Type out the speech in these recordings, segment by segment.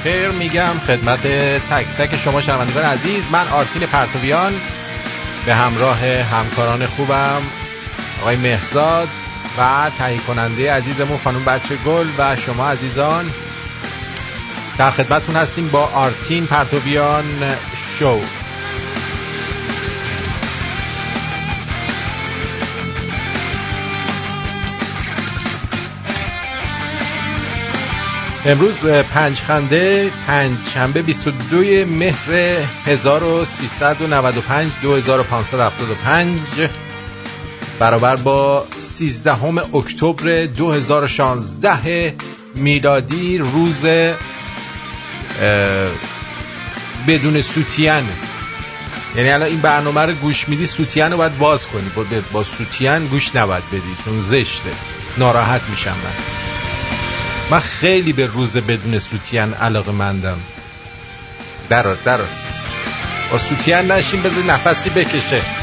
بخیر. میگم خدمت تک تک شما شنوندگان عزیز من آرتین پرتویان به همراه همکاران خوبم آقای مهزاد و تهیه کننده عزیزمون خانم بچه گل و شما عزیزان. در خدمتون هستیم با آرتین پرتویان شو. امروز پنج خنده پنج شنبه 22 مهر 1395 2575 برابر با 13 اکتبر 2016 میلادی روز بدون سوتین یعنی الان این برنامه رو گوش میدی سوتین رو باید باز کنی. با, با سوتین گوش نباید بدی چون زشته. ناراحت میشم من. من خیلی به روز بدون سوتین علاقه مندم. درار درار با سوتین نشین بذار نفسی بکشه.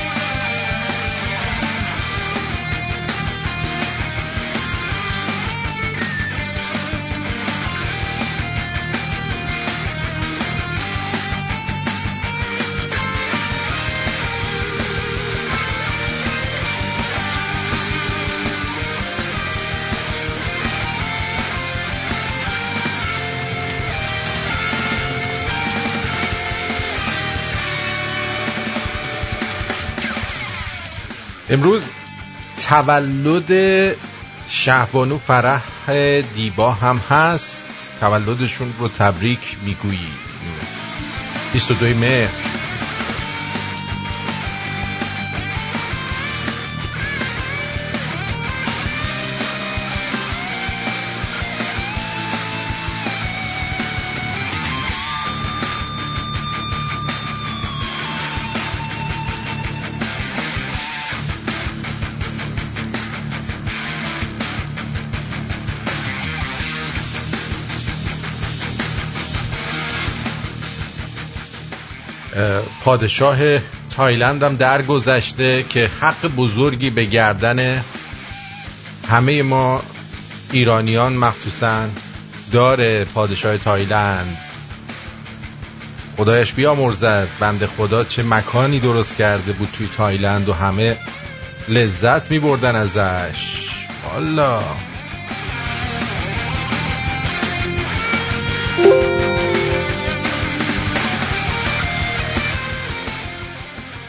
امروز تولد شهبانو فرح دیبا هم هست. تولدشون رو تبریک می‌گویی 22 مهر. پادشاه تایلند هم درگذشته که حق بزرگی به گردن همه ما ایرانیان مخصوصا داره پادشاه تایلند. خدا بیامرزد بنده خدا چه مکانی درست کرده بود توی تایلند و همه لذت می بردن ازش. والا.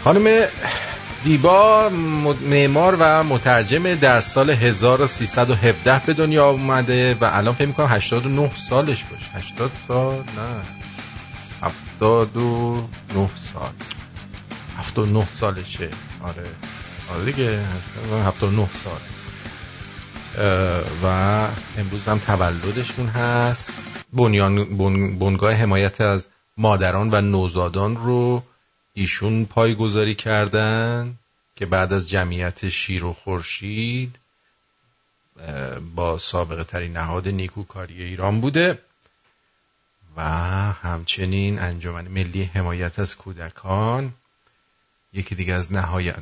خانم دیبا معمار و مترجم در سال 1317 به دنیا اومده و الان فکر می‌کنم 89 سالش باشه. 80 سال؟ نه. 79 سال. 79 سالشه. آره. آره دیگه. 79 سال. و امروز هم تولدشون هست. بنیان بنگاه حمایت از مادران و نوزادان رو ایشون پایگذاری کردن که بعد از جمعیت شیر و خورشید با سابقه ترین نهاد نیکوکاری ایران بوده و همچنین انجمن ملی حمایت از کودکان یکی دیگه از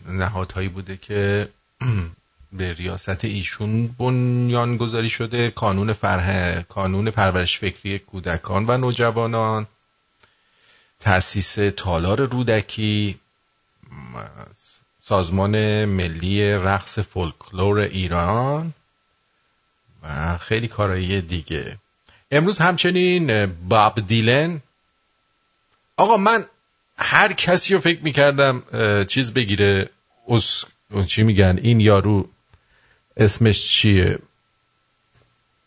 نهادهایی بوده که به ریاست ایشون بنیان گذاری شده کانون فرح کانون پرورش فکری کودکان و نوجوانان. تأسیس تالار رودکی سازمان ملی رقص فولکلور ایران و خیلی کارایی دیگه. امروز همچنین باب دیلن. آقا من هر کسی رو فکر می‌کردم چیز بگیره اس... چی میگن این یارو اسمش چیه؟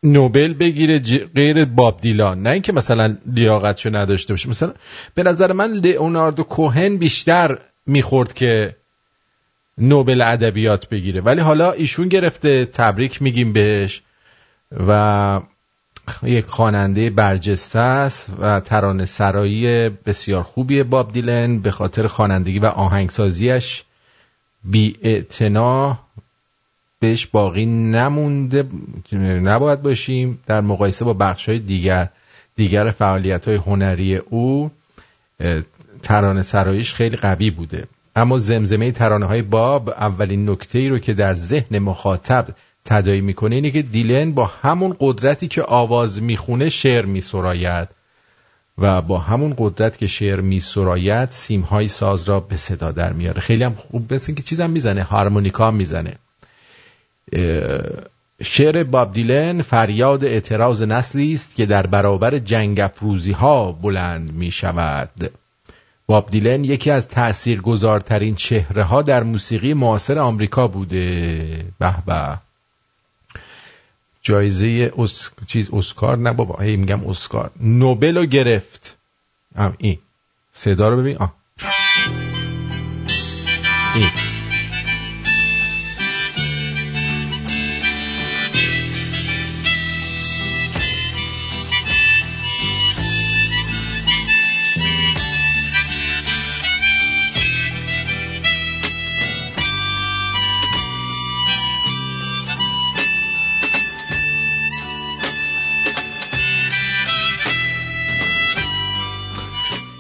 نوبل بگیره غیر باب دیلان. نه اینکه مثلا لیاقتشو نداشته باشه. مثلا به نظر من لئوناردو کوهن بیشتر می‌خورد که نوبل ادبیات بگیره. ولی حالا ایشون گرفته تبریک میگیم بهش و یک خواننده برجسته است و ترانه سرایی بسیار خوبی باب دیلن به خاطر خوانندگی و آهنگسازیش بی بهش باقی نمونده نباید باشیم. در مقایسه با بخش های دیگر دیگر فعالیت های هنری او ترانه سرایش خیلی قوی بوده. اما زمزمه ترانه های باب اولین نکته ای رو که در ذهن مخاطب تدایی می‌کنه اینه که دیلن با همون قدرتی که آواز می‌خونه شعر میسراید و با همون قدرت که شعر میسراید سیمهای ساز را به صدا در میاره. خیلی هم خوب بسید که چیزم می‌زنه هارمونیکا می‌زنه. شعر باب دیلن فریاد اعتراض نسلی است که در برابر جنگ افروزی ها بلند می شود باب دیلن یکی از تأثیرگذارترین چهره ها در موسیقی معاصر آمریکا بوده. به به. جایزه اس... چیز اسکار نه بابا هی میگم اسکار. نوبل رو گرفت. هم این. صدا رو ببین. آه. این.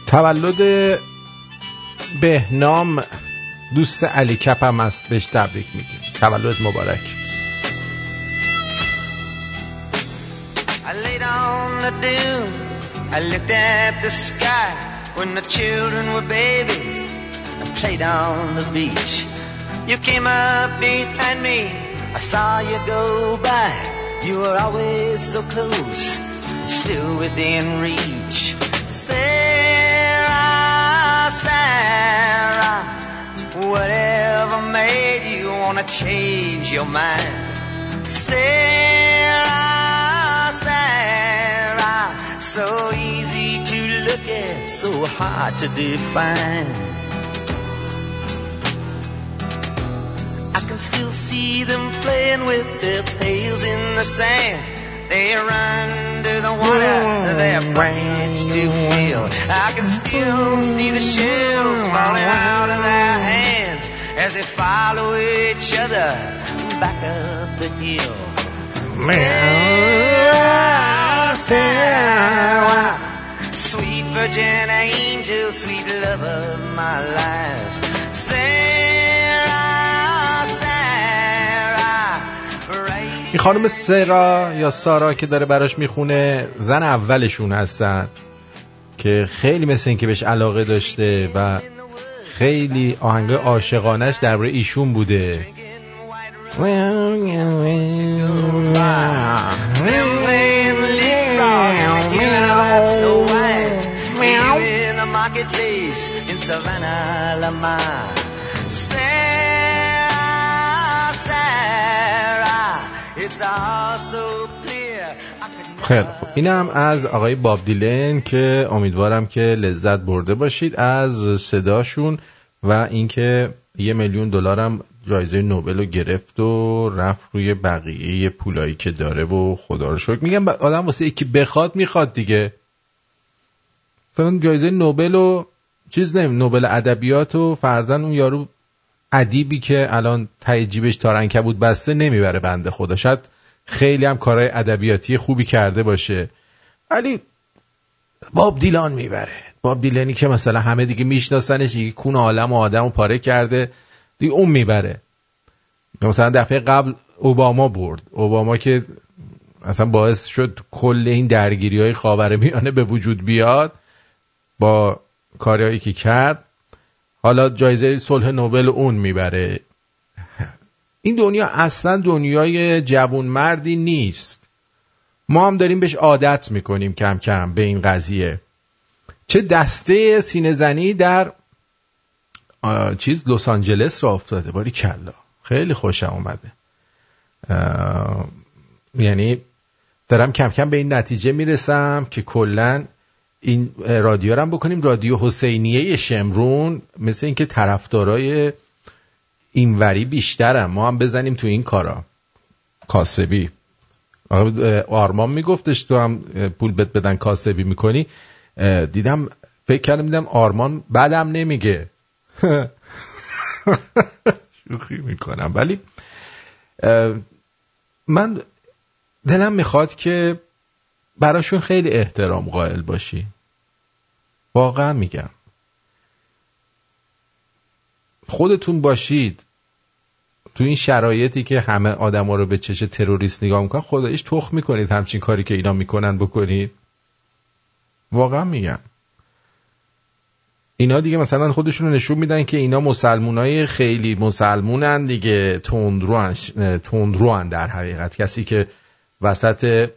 تولد بهنام دوست علی کپ هم است بهش تبریک میگیم تولد مبارک I the dune I looked at the sky When the children were babies I played on the beach You came up behind me I saw you go by You were always so close Still within reach whatever made you wanna change your mind? Sarah, Sarah, so easy to look at, so hard to define. I can still see them playing with their pails in the sand. They run to the water, their branch to fill. I can still see the shells falling out of their hands as they follow each other back up the hill. Sarah, Sarah, sweet virgin angel, sweet love of my life. Sarah, این خانم سرا یا سارا که داره براش می‌خونه زن اولشون هستن که خیلی مثل این که بهش علاقه داشته و خیلی آهنگ عاشقانش درباره ایشون بوده. خیلی خوب اینم از آقای باب دیلن که امیدوارم که لذت برده باشید از صداشون و اینکه یه میلیون دلارم جایزه نوبل رو گرفت و رفت روی بقیه پولایی که داره و خدا رو شکر. میگم آدم واسه یکی بخواد می‌خواد دیگه. مثلا جایزه نوبل و چیز نمی نوبل ادبیات و فرزن اون یارو ادیبی که الان تای جیبش تارنکه بود بسته نمی‌بره بنده خدا. شاید خیلی هم کارهای ادبیاتی خوبی کرده باشه. ولی باب دیلان می‌بره. باب دیلانی که مثلا همه دیگه میشناسنش دیگه کون عالم و آدم و پاره کرده دیگه اون می‌بره. مثلا دفعه قبل اوباما برد. اوباما که اصلا باعث شد کل این درگیری های خاور میانه به وجود بیاد با کارهایی که کرد. حالا جایزه صلح نوبل اون می‌بره. این دنیا اصلا دنیای جوون مردی نیست. ما هم داریم بهش عادت می‌کنیم کم کم به این قضیه. چه دسته سینه زنی در چیز لس آنجلس را افتاده. باری کلا. خیلی خوشم اومده. یعنی دارم کم کم به این نتیجه می‌رسم که کلا این رادیو رو بکنیم. رادیو حسینیه شمرون مثل اینکه طرفدارای اینوری بیشترم ما هم بزنیم تو این کارا. کاسبی. آرمان میگفتش تو هم پول بد بدن کاسبی می‌کنی. دیدم فکر کردم دیدم آرمان بعدم نمیگه. شوخی می‌کنم. ولی من دلم می‌خواد که براشون خیلی احترام قائل باشی. واقعا میگم. خودتون باشید. تو این شرایطی که همه آدما رو به چش تروریست نگاه می‌کنن خدایش تخ می‌کنید همچین کاری که اینا می‌کنن بکنید. واقعا میگم. اینا دیگه مثلا خودشون رو نشون میدن که اینا مسلمونای خیلی مسلمونن دیگه. تندروان تندروان در حقیقت. کسی که وسط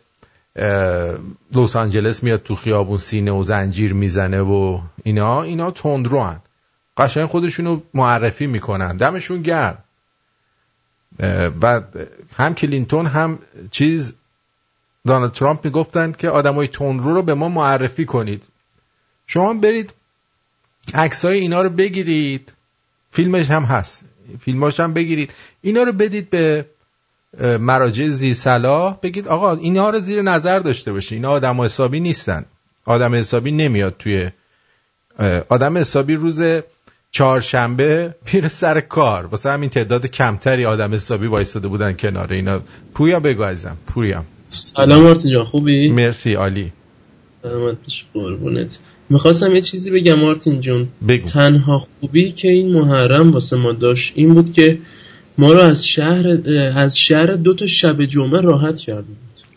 لس آنجلس میاد تو خیابون سینه و زنجیر می‌زنه و اینا اینا تندروان قشنگ خودشون رو معرفی می‌کنن. دمشون گرم. و هم کلینتون هم چیز دانالد ترامپ می‌گفتند که آدمای تندرو رو به ما معرفی کنید. شما برید عکسای اینا رو بگیرید. فیلمش هم هست. فیلماش هم بگیرید. اینا رو بدید به مراجع زیر صلاح بگید آقا اینا رو زیر نظر داشته باشید اینا آدم حسابی نیستن. آدم حسابی نمیاد توی آدم حسابی روز چهارشنبه پیر سر کار. واسه همین تعداد کمتری آدم حسابی وایستاده بودن کنار اینا. پویا بگو ازم پویا. سلام جان خوبی؟ مرسی عالی. سلامت قربونت. می‌خواستم یه چیزی بگم مارتین جون. بگو. تنها خوبی که این محرم واسه ما داشت این بود که ما رو از شهر از شهر دو تا شب جمعه راحت کرد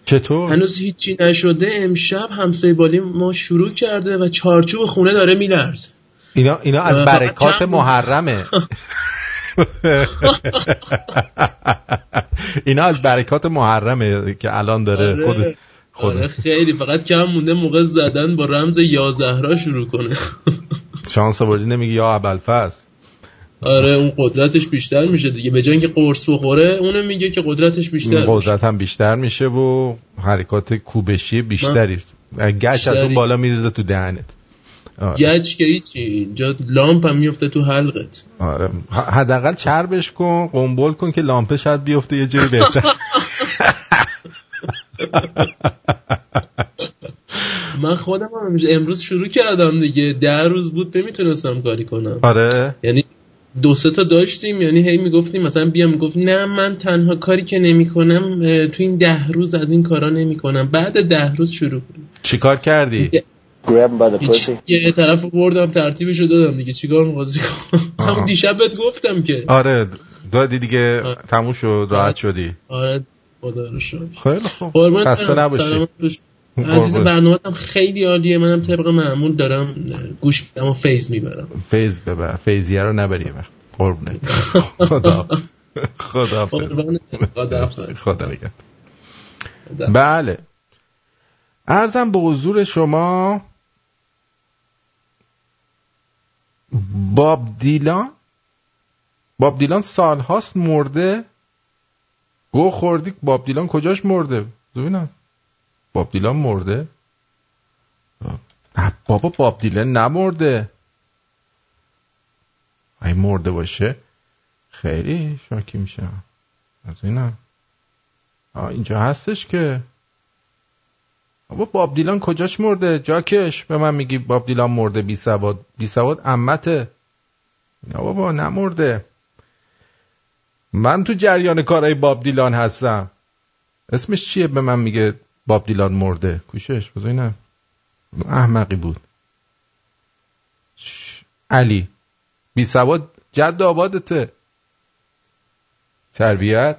چطور؟ هنوز هیچی نشده امشب همسایه بالی ما شروع کرده و چارچوب خونه داره میلرز اینا, اینا از برکات محرمه. اینا از برکات محرمه که الان داره آره. خود خود آره خیلی. فقط کم مونده موقع زدن با رمز یا زهرا شروع کنه. شانس آوردی نمیگی یا ابوالفضل. آره اون قدرتش بیشتر میشه دیگه. به جای اینکه قرص بخوره اونو میگه که قدرتش بیشتر قدرت هم بیشتر میشه و حرکات کوبشی بیشتری. گچ از اون بالا میریزه تو دهنت. آره. گچ که هیچی. اینجا لامپ هم میفته تو حلقت. آره. حداقل چربش کن قنبل کن که لامپه شاید بیفته یه جایی بهتر من خودم هم امروز شروع کردم دیگه. ده روز بود نمی‌تونستم کاری کنم. آره. یعنی دو سه تا داشتیم. یعنی هی می‌گفتیم مثلا بیا می‌گفت نه من تنها کاری که نمی‌کنم تو این ده روز از این کارا نمی‌کنم. بعد ده روز شروع کنم چیکار کردی؟ یه طرف بردم ترتیبش رو دادم دیگه. چیکار می‌خواستی کنم. همون دیشب بهت گفتم که. آره دادی دیگه. تموم شد راحت شدی. آره خدا رو شکر. خیلی خوب. خسته نباشی. عزیز برنامه هم خیلی عالیه. منم طبق معمول دارم گوش میدم و فیض می‌برم. فیض ببر. فیضیه رو نبری قربونت. خدا. خدا خدا بله. عرضم به حضور شما باب دیلان باب دیلان سال هاست مرده. گو خوردی باب دیلان کجاش مرده؟ ببینم. باب دیلان مرده؟ بابا باب دیلان نمرده. ای مرده باشه. خیلی شاکی میشم. از اینجا هستش که. بابا باب دیلان کجاش مرده؟ جاکش. به من میگی باب دیلان مرده بی سواد. بی سواد امته نه بابا نمرده. من تو جریان کارهای باب دیلان هستم. اسمش چیه؟ به من میگه باب دیلان مرده. کوشش بذار احمقی بود. علی. بی سواد جد آبادته. تربیت.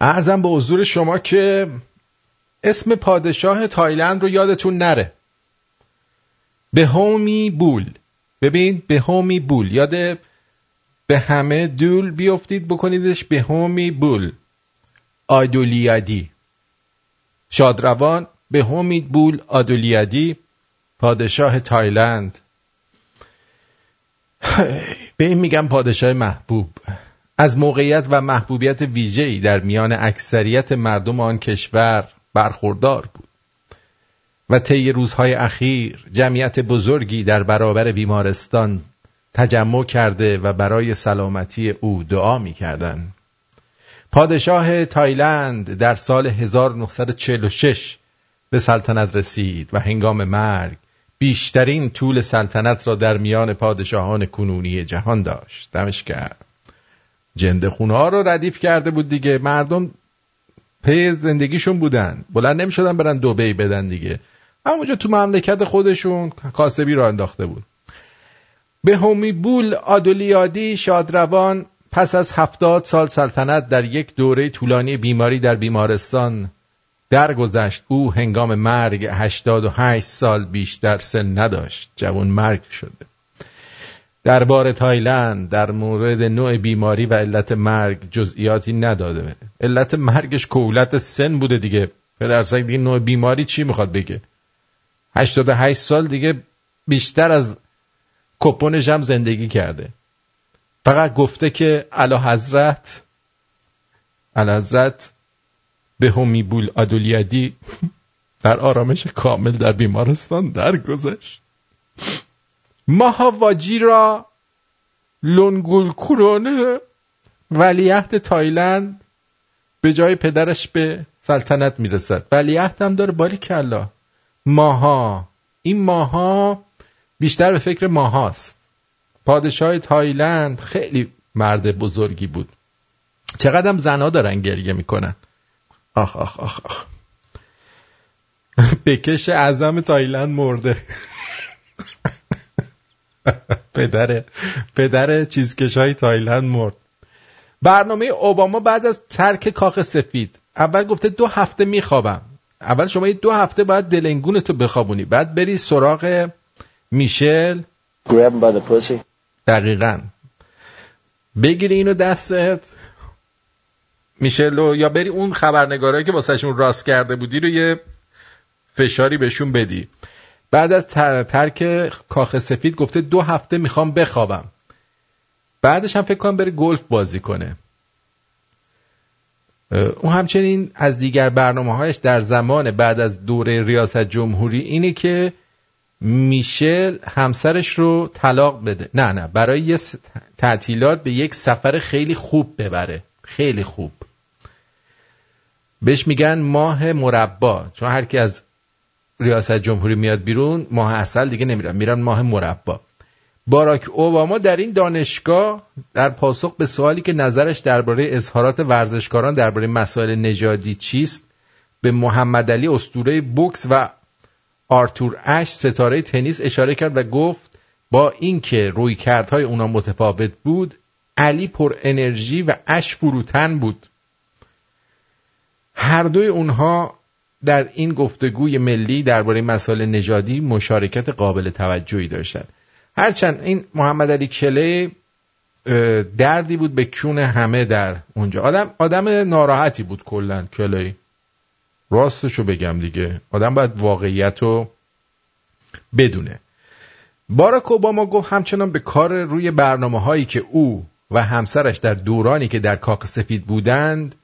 ارزم به حضور شما که اسم پادشاه تایلند رو یادتون نره. به هومی بول. ببین به هومی بول. یاد به همه دول بیافتید بکنیدش به هومی بول. آدولیادی. شادروان به هومی بول آدولیادی پادشاه تایلند. به این میگم پادشاه محبوب. از موقعیت و محبوبیت ویژه‌ای در میان اکثریت مردم آن کشور برخوردار بود. و طی روزهای اخیر جمعیت بزرگی در برابر بیمارستان تجمع کرده و برای سلامتی او دعا می کردن. پادشاه تایلند در سال 1946 به سلطنت رسید و هنگام مرگ بیشترین طول سلطنت را در میان پادشاهان کنونی جهان داشت. دمش کرد جنده خونه ها رو ردیف کرده بود دیگه. مردم پی زندگیشون بودن. بلند نمی شدن برن دوبهی بدن دیگه. همونجا تو مملکت خودشون کاسبی را انداخته بود. به همی بول آدولیادی شادروان پس از هفتاد سال سلطنت در یک دوره طولانی بیماری در بیمارستان درگذشت. او هنگام مرگ 88 سال بیشتر سن نداشت. جوان مرگ شده. دربار تایلند در مورد نوع بیماری و علت مرگ جزئیاتی نداده. علت مرگش کولت سن بوده دیگه. پدرسک دیگه نوع بیماری چی می‌خواد بگه؟ 88 سال دیگه بیشتر از کپونش هم زندگی کرده. فقط گفته که علا حضرت علا حضرت به همی بول ادولیدی در آرامش کامل در بیمارستان درگذشت. ماهاواجی را لونگول کورونه ولیعهد تایلند به جای پدرش به سلطنت می‌رسد ولیعهد هم داره باری کلا ماها این ماها بیشتر به فکر ماهاست پادشاه تایلند خیلی مرد بزرگی بود چقدر زنا دارن گریه می‌کنن آخ آخ آخ آخ بکش اعظم تایلند مرده پدر پدر چیزکش های تایلند مرد. برنامه اوباما بعد از ترک کاخ سفید. اول گفته دو هفته میخوابم. اول شما دو هفته باید دلنگون تو بخوابونی. بعد بری سراغ میشل. دقیقا. بگیری اینو دستت. میشلو یا بری اون خبرنگارایی که واسهشون راست کرده بودی رو یه فشاری بهشون بدی. بعد از ترک کاخ سفید گفته دو هفته می‌خوام بخوابم. بعدش هم فکر کنم بره گلف بازی کنه. اون همچنین از دیگر برنامه هایش در زمان بعد از دوره ریاست جمهوری اینه که میشل همسرش رو طلاق بده. نه نه برای یه تعطیلات به یک سفر خیلی خوب ببره. خیلی خوب. بهش میگن ماه مربا چون هر کی از ریاست جمهوری میاد بیرون ماه اصل دیگه نمیرن میرن ماه مربا. باراک اوباما در این دانشگاه در پاسخ به سوالی که نظرش درباره اظهارات ورزشکاران درباره مسائل نژادی چیست به محمد علی اسطوره بوکس و آرتور اش ستاره تنیس اشاره کرد و گفت با اینکه روی کردهای اونا متفاوت بود علی پر انرژی و اش فروتن بود. هر دوی اونها در این گفتگوی ملی درباره مسائل نژادی مشارکت قابل توجهی داشتند هرچند این محمد علی کلی دردی بود به کون همه در اونجا. آدم آدم ناراحتی بود کلا کلی راستشو بگم دیگه. آدم باید واقعیت رو بدونه. باراک اوباما گفت همچنان به کار روی برنامه هایی که او و همسرش در دورانی که در کاخ سفید بودند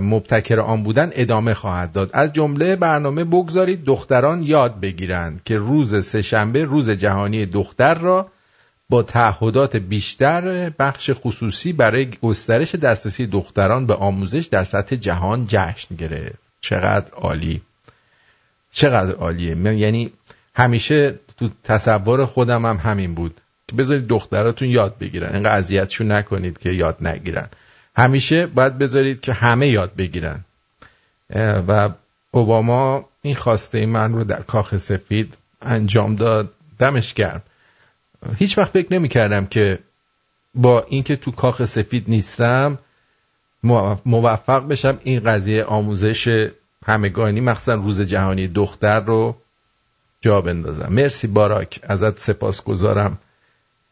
مبتکر آن بودن ادامه خواهد داد. از جمله برنامه بگذارید دختران یاد بگیرند که روز سهشنبه روز جهانی دختر را با تعهدات بیشتر بخش خصوصی برای گسترش دسترسی دختران به آموزش در سطح جهان جشن گرفت. چقدر عالی. چقدر عالیه. یعنی همیشه تو تصور خودم هم همین بود. که بذارید دختراتون یاد بگیرن. اینقدر اذیتشون نکنید که یاد نگیرن. همیشه باید بذارید که همه یاد بگیرن. و اوباما این خواسته من رو در کاخ سفید انجام داد. دمش گرم. هیچ وقت فکر نمی کردم که با اینکه تو کاخ سفید نیستم موفق بشم این قضیه آموزش همگانی مخصوصا روز جهانی دختر رو جا بندازم. مرسی باراک ازت سپاس گذارم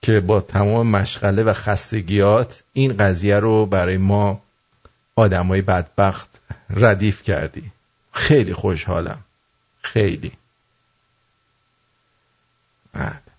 که با تمام مشغله و خستگیات این قضیه رو برای ما آدمای بدبخت ردیف کردی. خیلی خوشحالم. خیلی. بله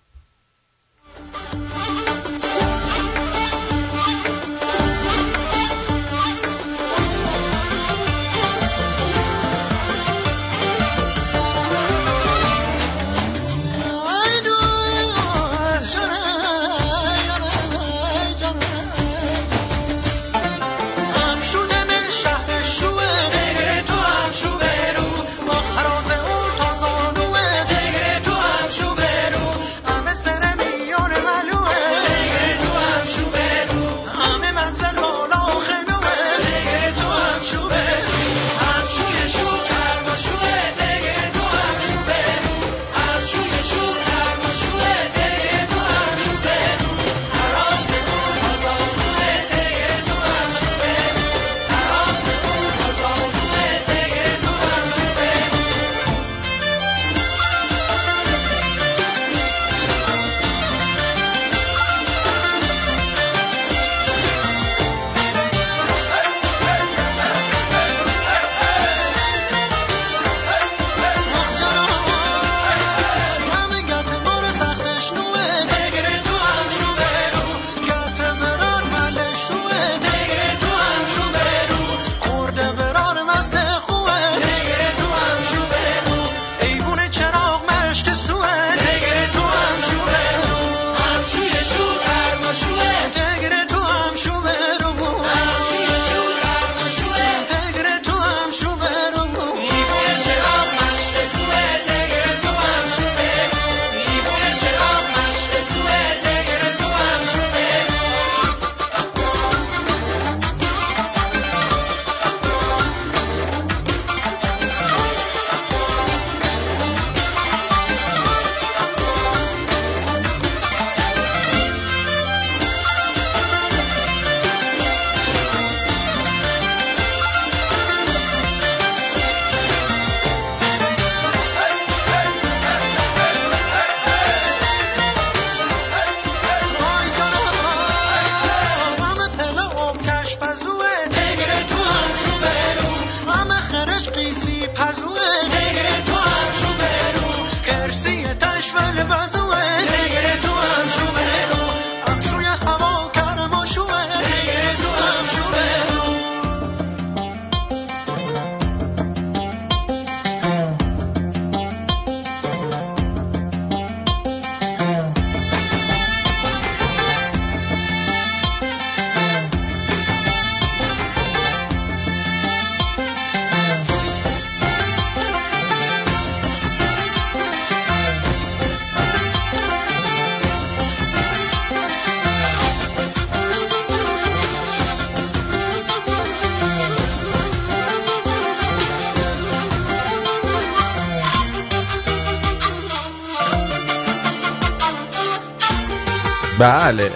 بله.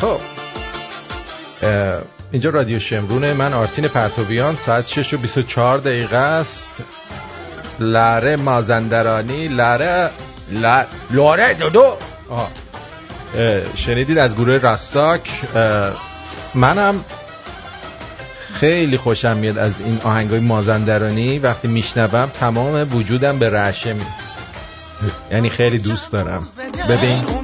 خب. اینجا رادیو شمرونه من آرتین پرتوبیان ساعت 6 و 24 دقیقه است. لره مازندرانی لره لاره دو دو شنیدید از گروه راستاک. منم خیلی خوشم میاد از این آهنگای مازندرانی. وقتی میشنوم تمام وجودم به رعشه می یعنی خیلی دوست دارم. ببین.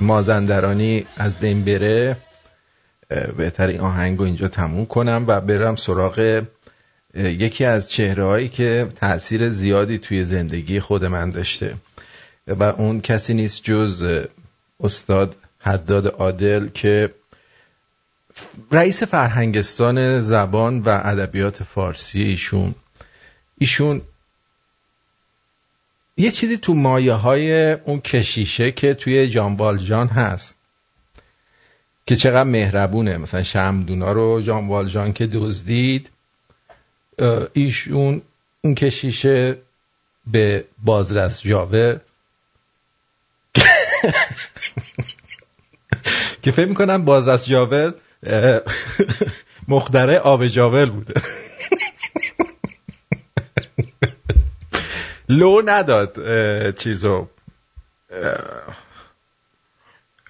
مازندرانی از بین بره بهتر این آهنگ اینجا تموم کنم و برم سراغ یکی از چهره هایی که تاثیر زیادی توی زندگی خود من داشته. و اون کسی نیست جز استاد حداد عادل که رئیس فرهنگستان زبان و ادبیات فارسی ایشون. ایشون یه چیزی تو مایه های اون کشیشه که توی جان جان هست که چقدر مهربونه. مثلا شمدونا رو جان جان که دزدید ایشون اون کشیشه به بازرس جاور که فکر می‌کنم بازرس جاور مختره آب جاول بوده. لو نداد چیزو.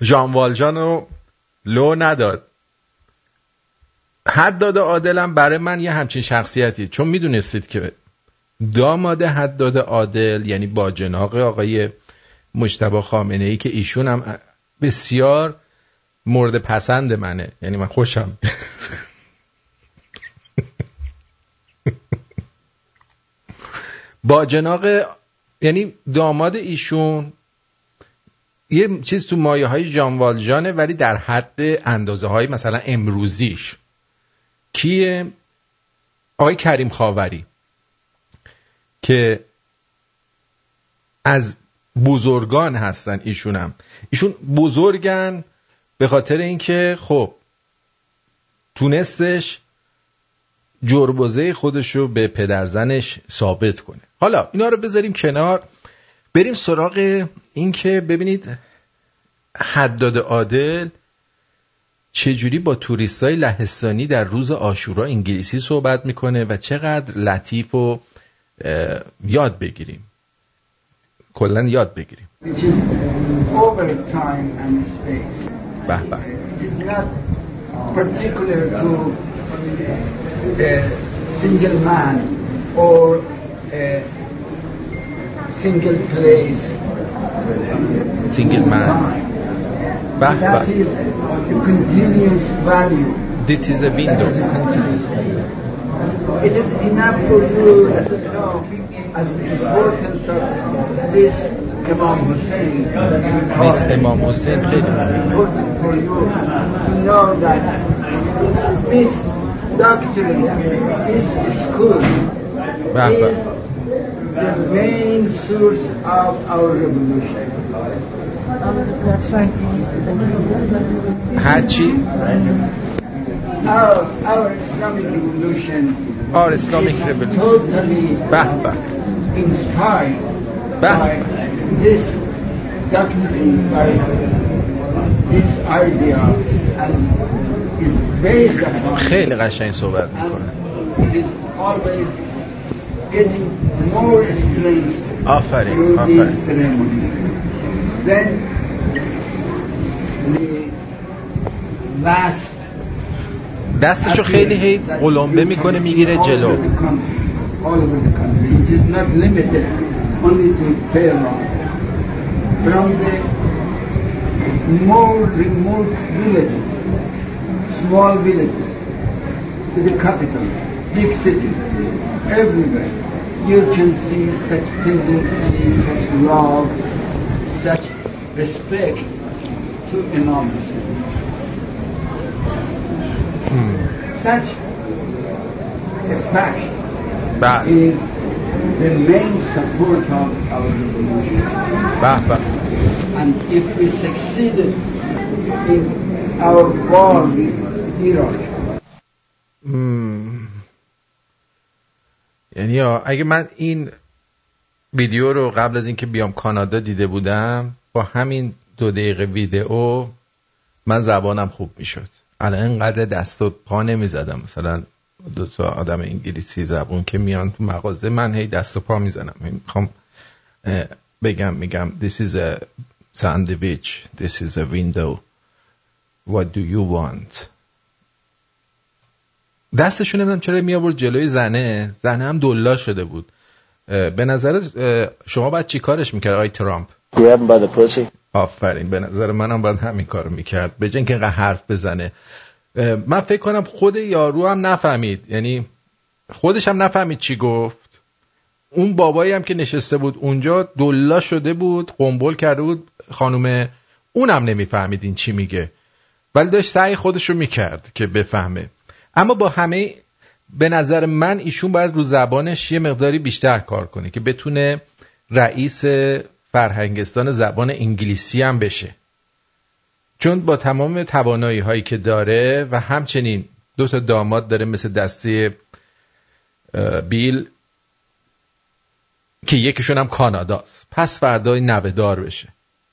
جان والجان رو لو نداد. حداد عادلم برای من یه همچین شخصیتی. چون می‌دونستید که داماد حداد عادل یعنی با جناق آقای مجتبا خامنه ای که ایشون هم بسیار مورد پسند منه. یعنی من خوشم. با جناق یعنی داماد ایشون یه چیز تو مایه های جانوالجانه ولی در حد اندازه های مثلا امروزیش. کیه؟ آقای کریم خاوری که از بزرگان هستن ایشونم. ایشون بزرگن به خاطر اینکه خب تونستش جربوزه خودش رو به پدرزنش ثابت کنه. حالا اینا رو بذاریم کنار. بریم سراغ اینکه ببینید حداد عادل چجوری با توریستای لهستانی در روز آشورا انگلیسی صحبت می‌کنه و چقدر لطیف و یاد بگیریم. کلا یاد بگیریم. به به. Single a single place. Single man. Bah, that bah. is a continuous value. This is a window. it is enough for you to know the importance of this Imam Hussein this Imam Hussein important for you to know that this doctrine, this school is the main source of our revolution. هرچی our, our Islamic revolution our Islamic is revolution totally به inspired by this doctrine by this idea and خیلی قشنگ صحبت می‌کنه آفرین آفرین دستشو خیلی هی قلمبه می‌کنه می‌گیره جلو from the more remote villages small villages to the capital, big cities, everywhere. You can see such tendency, such love, such respect to Imam hmm. Such a fact bah. is the main support of our revolution. Bah, bah. And if we succeeded in یعنی اگه من این ویدیو رو قبل از اینکه بیام کانادا دیده بودم با همین دو دقیقه ویدیو من زبانم خوب می‌شد. الان اینقدر دست و پا نمی‌زدم. مثلا دو تا آدم انگلیسی زبون که میان تو مغازه من هی دست و پا می‌زنم. می‌خوام بگم میگم this is a sandwich. This is a window. What do you want? دستشون نمی‌دونم چرا می آورد جلوی زنه. زنه هم دلا شده بود. به نظر شما باید چی کارش می‌کرد؟ آی ترامپ. آفرین به نظر منم باید همین کار می‌کرد. به که اینقدر حرف بزنه. من فکر کنم خود یارو هم نفهمید. یعنی خودش هم نفهمید چی گفت. اون بابایی هم که نشسته بود اونجا دلا شده بود قنبل کرده بود. خانم اونم نمی‌فهمید این چی میگه. ولی داشت سعی خودش رو می‌کرد که بفهمه. اما با همه به نظر من ایشون باید رو زبانش یه مقداری بیشتر کار کنه که بتونه رئیس فرهنگستان زبان انگلیسی هم بشه. چون با تمام توانایی هایی که داره و همچنین دو تا داماد داره مثل دسته بیل که یکیشون هم کاناداست. پس فردای نوه دار بشه.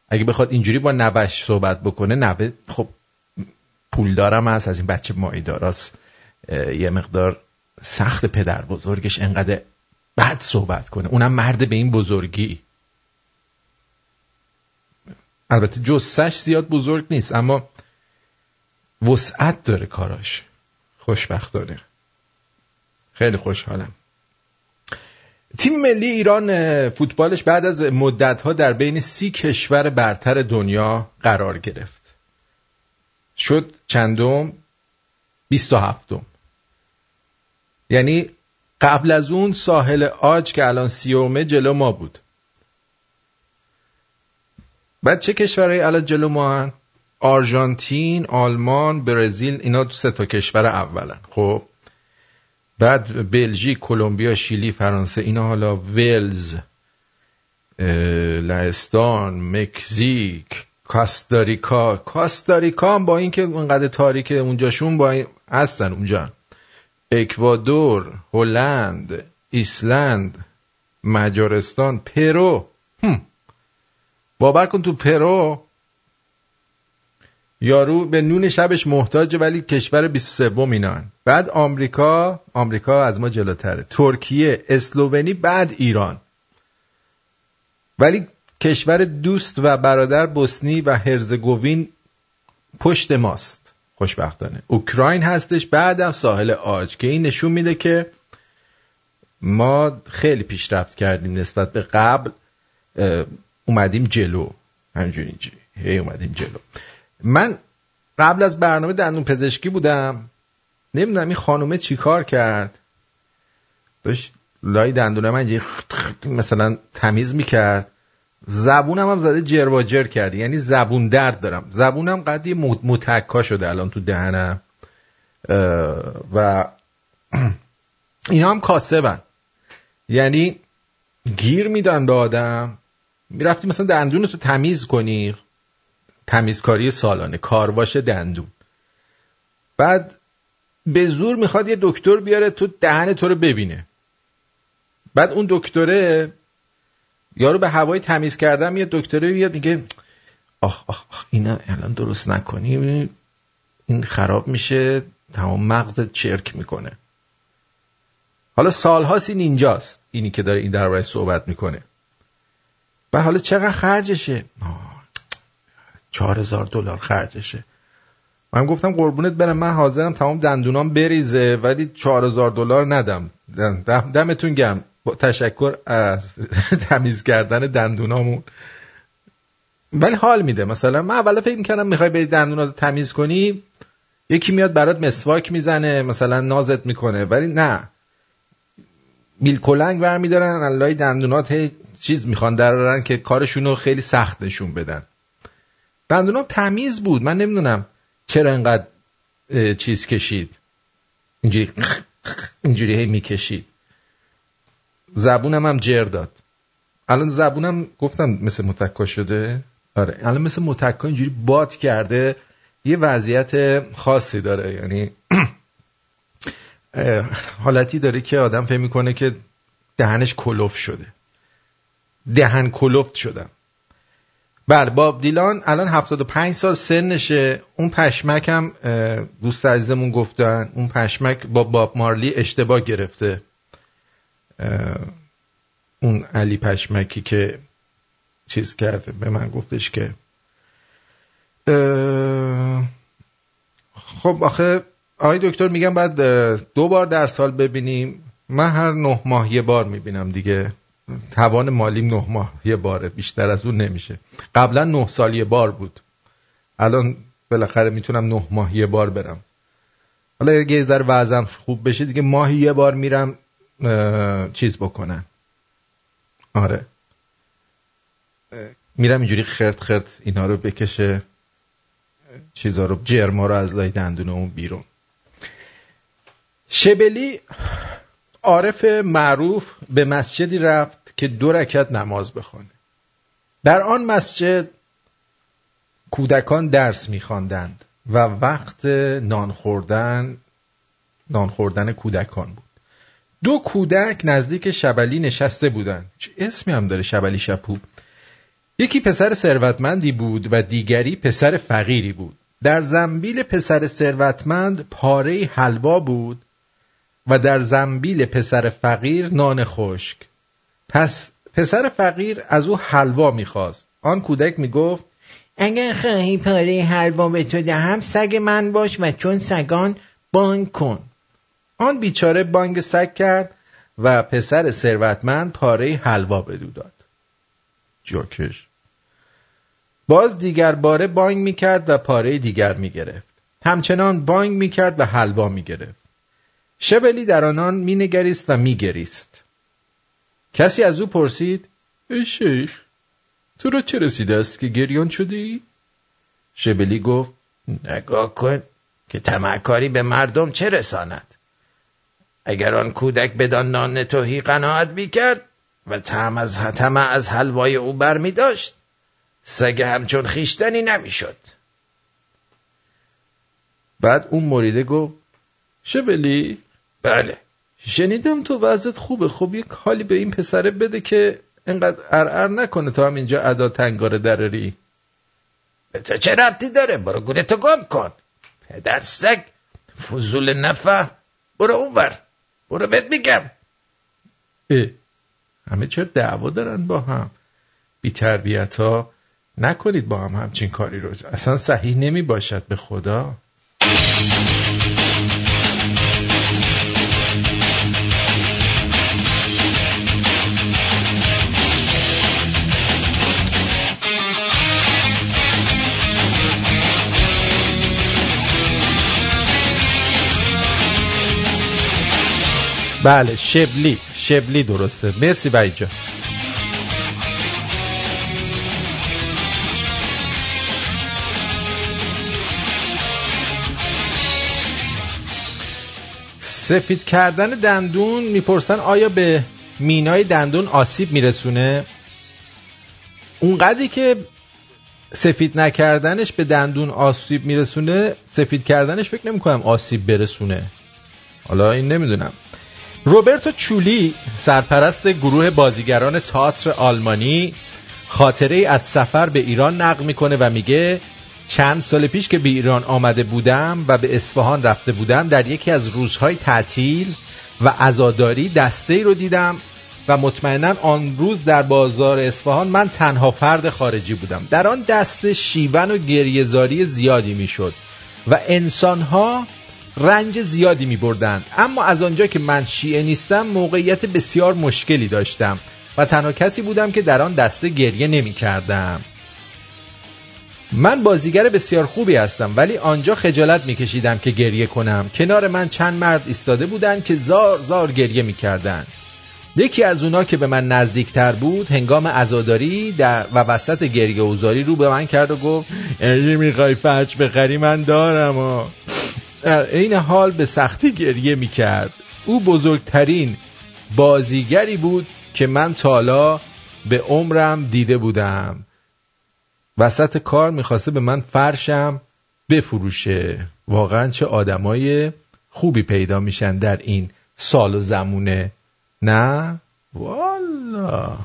اگه بخواد اینجوری با نوش صحبت بکنه نوه خب پولدارم هست از این بچه مایداراست یه مقدار سخت پدر بزرگش انقدر بد صحبت کنه. اونم مرد به این بزرگی. البته جسش زیاد بزرگ نیست اما وسعت داره کاراش. خوشبختانه. خیلی خوشحالم. تیم ملی ایران فوتبالش بعد از مدتها در بین سی کشور برتر دنیا قرار گرفت. شد چندم؟ بیست و هفتم. یعنی قبل از اون ساحل آج که الان سیومه جلو ما بود. بعد چه کشورهایی الان جلو ما هن؟ آرژانتین، آلمان، برزیل اینا تو سه تا کشور اولن. خب. بعد بلژیک، کلمبیا، شیلی، فرانسه اینا حالا ولز لهستان، مکزیک، کاستاریکا. کاستاریکا هم با اینکه اونقدر تاریک اونجاشون با این هستن اونجا اکوادور هلند ایسلند مجارستان پرو. هم. باور کن تو پرو یارو به نون شبش محتاجه ولی کشور 23 اینان. بعد آمریکا آمریکا از ما جلوتره. ترکیه اسلوونی بعد ایران. ولی کشور دوست و برادر بوسنی و هرزگوین پشت ماست. خوشبختانه. اوکراین هستش بعدم ساحل آج که این نشون میده که ما خیلی پیشرفت کردیم نسبت به قبل اومدیم جلو. همجوری اینجوری. هی اومدیم جلو. من قبل از برنامه دندون پزشکی بودم. نمی‌دونم این خانومه چی کار کرد. داشت لای دندونه من مثلا تمیز می‌کرد. زبونم هم زده جرواجر کرد یعنی زبون درد دارم. زبونم قدی متکا شده الان تو دهنم. و اینا هم کاسبن. یعنی گیر میدن به آدم. می‌رفتی مثلا دندون تو تمیز کنی. تمیزکاری سالانه. کارواش دندون. بعد به زور می‌خواد یه دکتر بیاره تو دهن تو رو ببینه. بعد اون دکتره یارو به هوای تمیز کردم یه دکتره بیاد میگه آخ آخ آخ اینا الان درست نکنی این خراب میشه تمام مغز چرک می‌کنه. حالا سالهاست این اینجاست اینی که داره این درباره صحبت می‌کنه. و حالا چقدر خرجشه؟ چهار هزار دلار خرجشه. من گفتم قربونت برم من حاضرم تمام دندونام بریزه ولی چهار هزار دلار ندم. دمتون گم با تشکر از تمیز کردن دندونامون. ولی حال میده. مثلا من اولا فکر می‌کردم می‌خوای بری دندونات تمیز کنی یکی میاد برات مسواک می‌زنه مثلا نازت می‌کنه. ولی نه. بیل کلنگ برمیدارن الله دندونات چیز می‌خوان درارن که کارشون رو خیلی سخت نشون بدن. دندونام تمیز بود. من نمی‌دونم چرا انقدر چیز کشید. اینجوری اینجوری هی می‌کشید. زبونم هم جر داد. الان زبونم گفتم مثل متکا شده. آره الان مثل متکا اینجوری باد کرده. یه وضعیت خاصی داره یعنی حالتی داره که آدم فهم می‌کنه که دهنش کلوف شده. دهن کلفت شدم. بله باب دیلان الان 75 سال سنشه. اون پشمک هم دوست عزیزمون گفتن اون پشمک با باب مارلی اشتباه گرفته. اون علی پشمکی که چیز کرده به من گفتش که خب آخه آقای دکتر میگم بعد دو بار در سال ببینیم. من هر نه ماه یه بار می‌بینم دیگه. توان مالی نه ماه یه باره بیشتر از اون نمیشه. قبلا نه سال یه بار بود. الان بالاخره می‌تونم نه ماه یه بار برم. حالا یه ذره وضعم خوب بشه دیگه ماهی یه بار میرم. چیز بکنم آره. میرم اینجوری خرد خرد اینا رو بکشه چیزا رو جرما رو از لای دندون اون بیرون. شبلی عارف معروف به مسجدی رفت که دو رکت نماز بخونه. در آن مسجد کودکان درس میخواندند و وقت نان خوردن نان خوردن کودکان بود. دو کودک نزدیک شبلی نشسته بودند. چه اسمی هم داره شبلی شپو؟ یکی پسر ثروتمندی بود و دیگری پسر فقیری بود. در زنبیل پسر ثروتمند پاره حلوا بود و در زنبیل پسر فقیر نان خشک. پس پسر فقیر از او حلوا می‌خواست. آن کودک می‌گفت اگر خواهی پاره حلوا به تو دهم سگ من باش و چون سگان بانگ کن. آن بیچاره بانگ سگ کرد و پسر ثروتمند پاره حلوا بدو داد. جاکش. باز دیگر باره بانگ می‌کرد و پاره دیگر می‌گرفت همچنان بانگ می‌کرد و حلوا می‌گرفت شبلی در آنان مینگریست و میگریست کسی از او پرسید ای شیخ تو را چه رسیده است که گریان شدی؟ شبلی گفت نگاه کن که تمکاری به مردم چه رساند. اگر آن کودک بدان نان توهی قناعت می‌کرد و تم از حتم از حلوای او بر می داشت سگ همچون خیشتنی نمی‌شد. بعد اون مریده گفت شبلی بله. شنیدم تو وضعت خوبه. خب یک حالی به این پسره بده که اینقدر ارعر نکنه تو هم اینجا ادا تنگاره دراری به تو چه ربطی داره؟ برو گولتو گم کن. پدر سگ فضول نفه برو اونور. برو بهت میگم. اه. همه چرا دعوا دارن با هم. بی تربیت ها نکنید با هم همچین کاری رو. اصلا صحیح نمی باشد به خدا. بله شبلی شبلی درسته. مرسی بایی جان. سفید کردن دندون می‌پرسن آیا به مینای دندون آسیب میرسونه؟ اونقدری که سفید نکردنش به دندون آسیب میرسونه سفید کردنش فکر نمی کنم آسیب برسونه. حالا این نمی‌دونم. روبرتو چولی سرپرست گروه بازیگران تئاتر آلمانی خاطره از سفر به ایران نقل می‌کنه و میگه چند سال پیش که به ایران آمده بودم و به اصفهان رفته بودم در یکی از روزهای تعطیل و عزاداری دسته ای رو دیدم و مطمئنا آن روز در بازار اصفهان من تنها فرد خارجی بودم. در آن دسته شیون و گریهزاری زیادی می‌شد و انسانها رنج زیادی می بردن. اما از آنجا که من شیعه نیستم موقعیت بسیار مشکلی داشتم و تنها کسی بودم که در آن دسته گریه نمی کردم. من بازیگر بسیار خوبی هستم ولی آنجا خجالت می کشیدم که گریه کنم کنار من چند مرد ایستاده بودند که زار زار گریه می کردن. یکی از اونا که به من نزدیکتر بود هنگام عزاداری در و وسط گریه اوزاری رو به من کرد و گفت اگه می‌خوای فرچ بخری من دارم و در عین حال به سختی گریه می کرد او بزرگترین بازیگری بود که من تالا به عمرم دیده بودم. وسط کار می‌خواسته به من فرشم بفروشه. واقعا چه آدمای خوبی پیدا میشن در این سال و زمونه. نه؟ والا.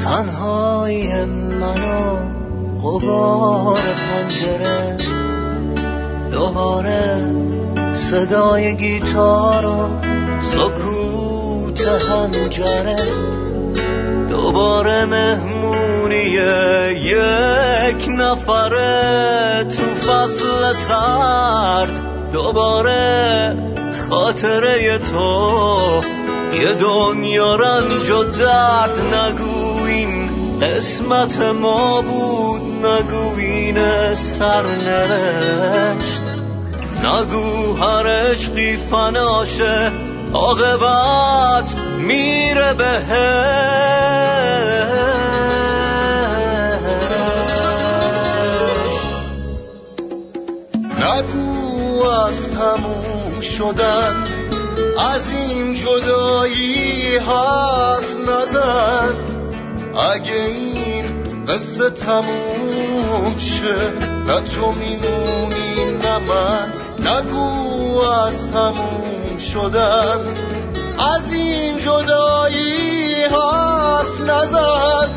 تنهایی منو قبار پنجره. دوباره صدای گیتار و سکوت هنجره. دوباره مهمونی یک نفره تو فصل سرد. دوباره خاطره تو یه دنیا رنج و درد نگو این قسمت ما بود نگو این سرنوشت. نگو هر عشقی فناشه عاقبت میره به نگو از تموم شدن از این جدایی حرف نزن. اگه این قصه تموم شه نه تو میمونی نه من. نگو از تموم شدن. از این جدایی حرف نزن.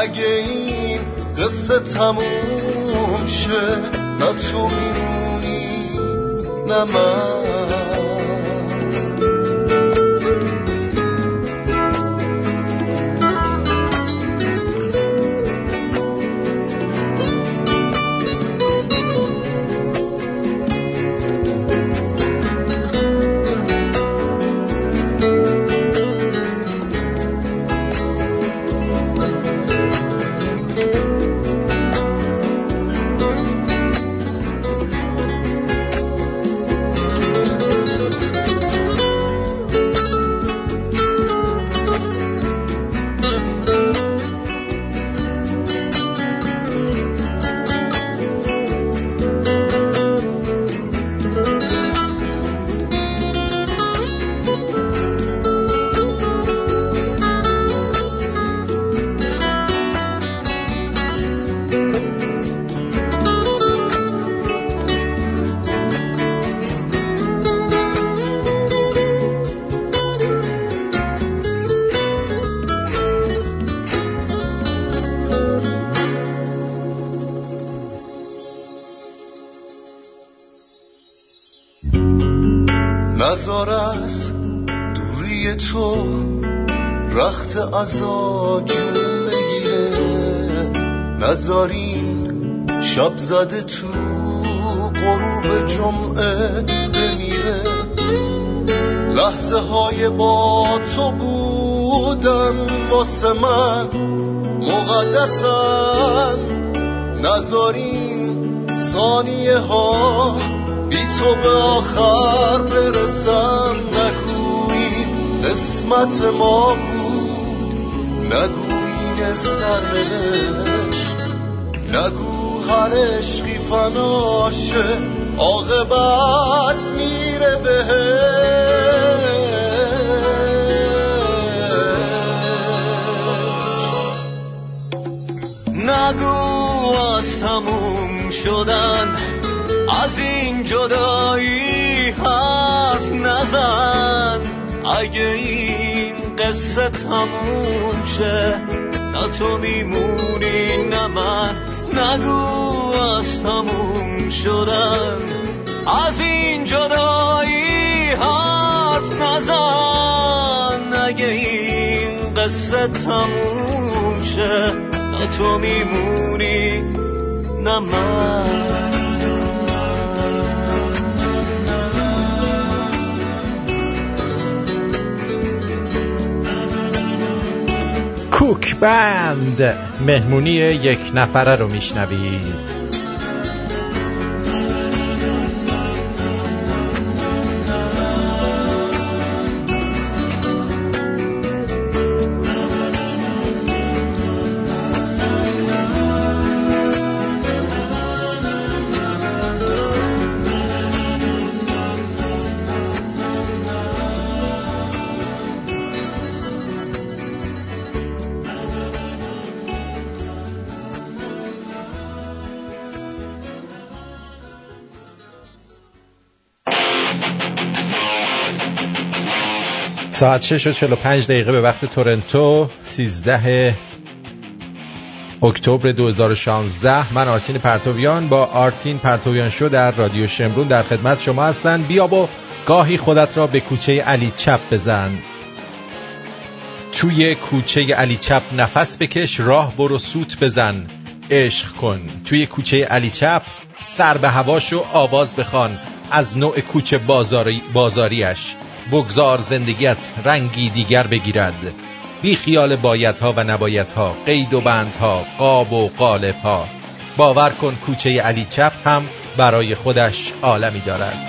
اگه این قصه تموم شه نه تو میمونی نه من. ازا جون بگیره نزارین شب زده تو غروب جمعه بمیره. لحظه های با تو بودن واسه من مقدسن. نزارین ثانیه ها بی تو به آخر برسم نگو این قسمت ما نگو این سرنوشت نگو هر عشقی فناشه. عاقبت میره بهش. نگو از تموم شدن از این جدایی حرف نزن. اگه این قصه تموم شه. نه تو میمونی نه من. نگو از تموم شدن. از این جدایی حرف نزن. اگه این قصه تموم شه نه تو میمونی نه من. بند. مهمونی یک نفره رو میشنوید. ساعت 6 و 45 دقیقه به وقت تورنتو 13 اکتبر 2016 من آرتین پرتویان با آرتین پرتویان شو در رادیو شمرون در خدمت شما هستن. بیا با گاهی خودت را به کوچه علی چپ بزن. توی کوچه علی چپ نفس بکش راه برو سوت بزن. عشق کن. توی کوچه علی چپ سر به هواش و آواز بخوان. از نوع کوچه بازاری بازاریش. بگذار زندگیت رنگی دیگر بگیرد. بی خیال بایدها و نبایدها قید و بندها قاب و قالبها. باور کن کوچه علی چپ هم برای خودش عالمی دارد.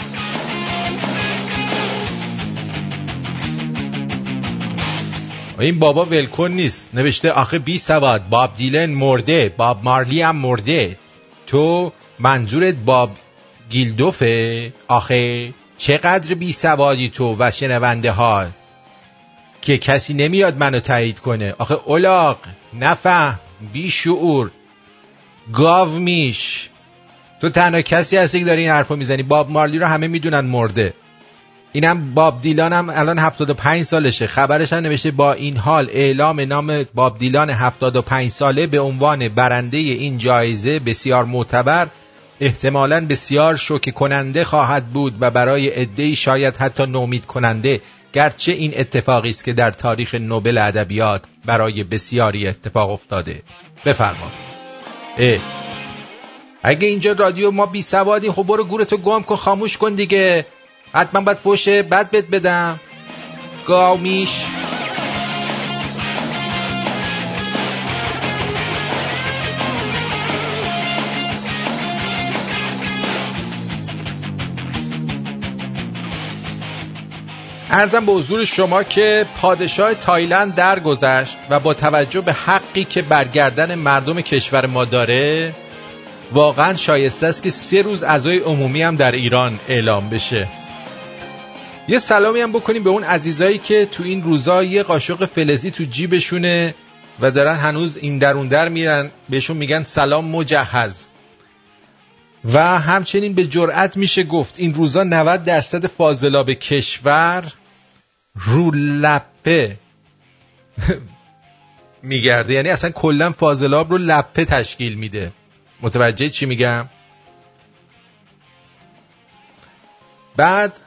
این بابا ولکن نیست. نوشته آخه بی سواد باب دیلن مرده باب مارلی هم مرده. تو منظورت باب گیلدوفه؟ آخه چقدر بی سوادی تو و شنونده ها که کسی نمیاد منو تایید کنه. آخه اولاق نفهم بی شعور گاو میش. تو تنها کسی هستی که داری این حرفو می‌زنی. باب مارلی رو همه می‌دونن مرده. اینم باب دیلان هم الان 75 سالشه. خبرش هم نوشته با این حال اعلام نام باب دیلان 75 ساله به عنوان برنده این جایزه بسیار معتبر احتمالا بسیار شوکه کننده خواهد بود و برای عدهای شاید حتی نومید کننده گرچه این اتفاقی است که در تاریخ نوبل ادبیات برای بسیاری اتفاق افتاده. بفرما اگه اینجا رادیو ما بی سوادیم خب برو گورتو گم کن خاموش کن دیگه. حتما باید فوشه بد بد بدم. گامیش ارزم به حضور شما که پادشاه تایلند درگذشت و با توجه به حقی که برگردن مردم کشور ما داره واقعا شایسته است که سه روز اعضای عمومی هم در ایران اعلام بشه. یه سلامی هم بکنیم به اون عزیزایی که تو این روزا یه قاشق فلزی تو جیبشونه و دارن هنوز این درون در میرن بهشون میگن سلام مجهز. و همچنین به جرأت میشه گفت این روزا 90 درصد فاضلاب کشور رو لپه میگرده. یعنی اصلا کلا فاضلاب رو لپه تشکیل میده. متوجه چی میگم؟ بعد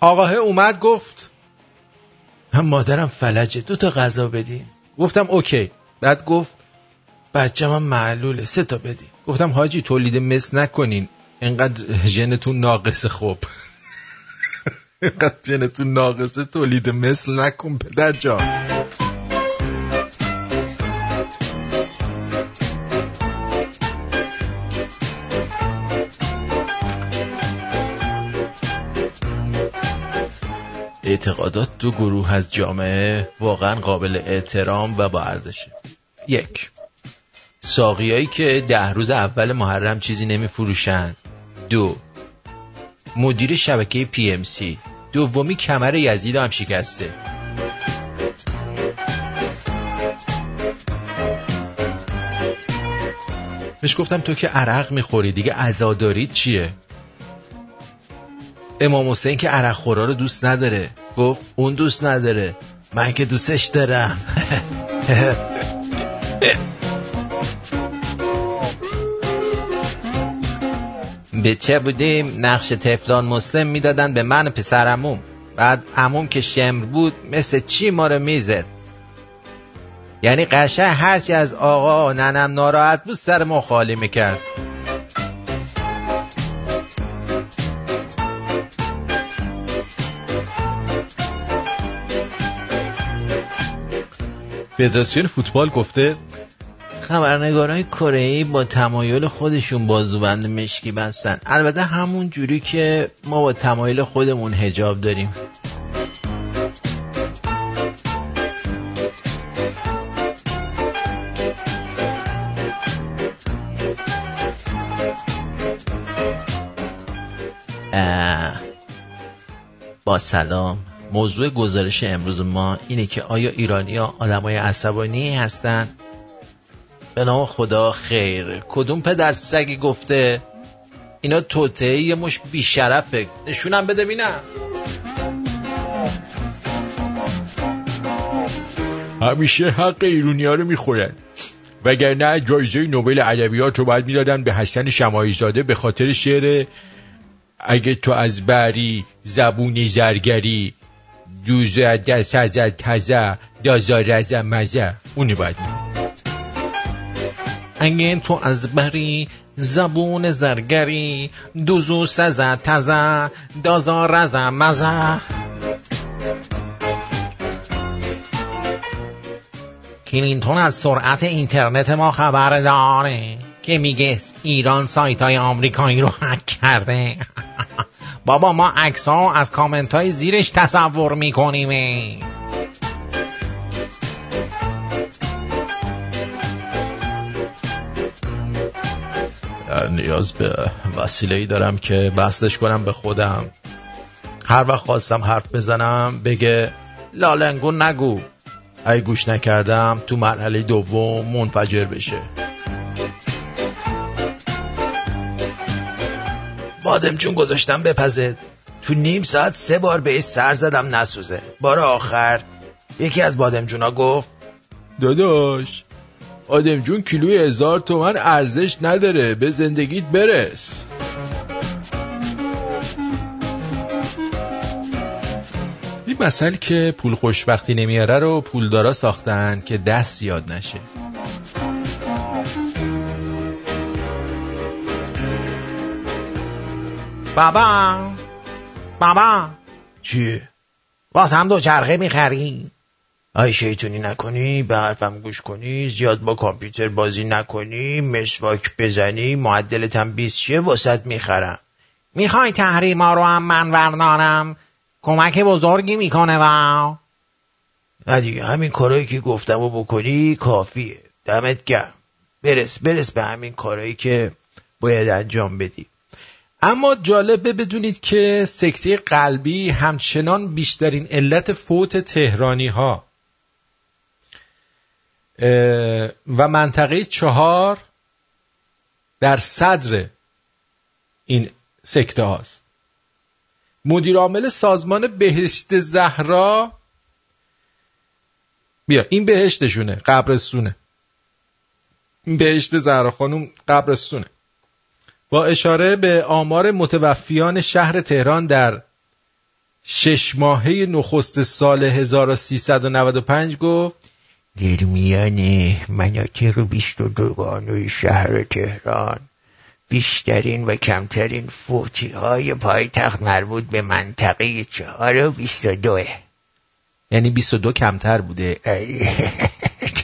آقاه اومد گفت هم مادرم فلجه دو تا غذا بدین. گفتم اوکی. بعد گفت بچه من معلوله سه تا بدین. گفتم حاجی تولید مثل نکنین. اینقدر ژنتون ناقصه خوب. ژنتون ناقصه تولید مثل نکن پدر جان. اعتقادات دو گروه از جامعه واقعا قابل احترام و با ارزشه. یک ساقیایی که ده روز اول محرم چیزی نمی فروشند دو مدیر شبکه پی ام سی دومی کمر یزید هم شکسته. بهش گفتم تو که عرق می‌خوری دیگه عزاداری چیه؟ امام حسین که عرق خورا رو دوست نداره. گفت اون دوست نداره. من که دوستش دارم. به چه بودیم؟ نقش تفلان مسلم می‌دادن به من پسرموم بعد عموم که شمر بود مثل چی ما رو می‌زد؟ یعنی قشه هرچی از آقا ننم ناراحت بود سر ما خالی می‌کرد. فدراسیون فوتبال گفته خبرنگارای کره با تمایل خودشون بازوبند مشکی بستن. البته همون جوری که ما با تمایل خودمون هجاب داریم. با سلام. موضوع گزارش امروز ما اینه که آیا ایرانی ها آدم های عصبانی هستن؟ به نام خدا خیر. کدوم پدر سگی گفته اینا توته یه مش بیشرفه. نشونم بده بینم همیشه حق ایرونی ها رو می‌خورن. وگرنه جایزه نوبل ادبیات رو باید می‌دادن به حسن شمایزاده به خاطر شعر اگه تو از بری زبون زرگری دوزه دست از تزه دازا رزه مزه. اونی باید اگه تو از بری زبون زرگری دوزو سزه تزه دازا رزه مزه کلینتون از سرعت اینترنت ما خبر داره که میگه ایران سایت های آمریکایی رو حک کرده. بابا ما عکس از کامنت های زیرش تصور می‌کنیم نیاز به وسیله ای دارم که بستش کنم به خودم. هر وقت خواستم حرف بزنم بگه لالنگون نگو. ای گوش نکردم تو مرحله دوم منفجر بشه. بادم چون گذاشتم بپزه. تو نیم ساعت سه بار به سر زدم نسوزه. بار آخر یکی از بادمجونا گفت داداش جون کیلوی هزار تومن ارزش نداره. به زندگیت برس. این مسئله که پول خوشبختی نمیاره رو پولدارا ساختن که دست یاد نشه. بابا. بابا. چی؟ باز هم دو چرخه می‌خری آی شیطونی نکنی به حرفم گوش کنی زیاد با کامپیوتر بازی نکنی مسواک بزنی معدلت هم بیست شه واسط می‌خرم. می‌خوای تحریما رو هم من وردارم کمک بزرگی می‌کنه و. نه دیگه همین کارهایی که گفتم و بکنی کافیه. دمت گرم. برس برس به همین کارهایی که باید انجام بدی. اما جالبه بدونید که سکته قلبی همچنان بیشترین علت فوت تهرانی ها و منطقه چهار در صدر این سکته هاست. مدیر عامل سازمان بهشت زهرا بیا این بهشتشونه قبرستونه. این بهشت زهرا خانوم قبرستونه. با اشاره به آمار متوفیان شهر تهران در شش ماهه نخست سال 1395 گفت در میان مناطق بیست و دوگانوی شهر تهران؟ بیشترین و کمترین فوتی های پایتخت مربوط به منطقه چهار و بیست و دوه. یعنی بیست و دو کمتر بوده؟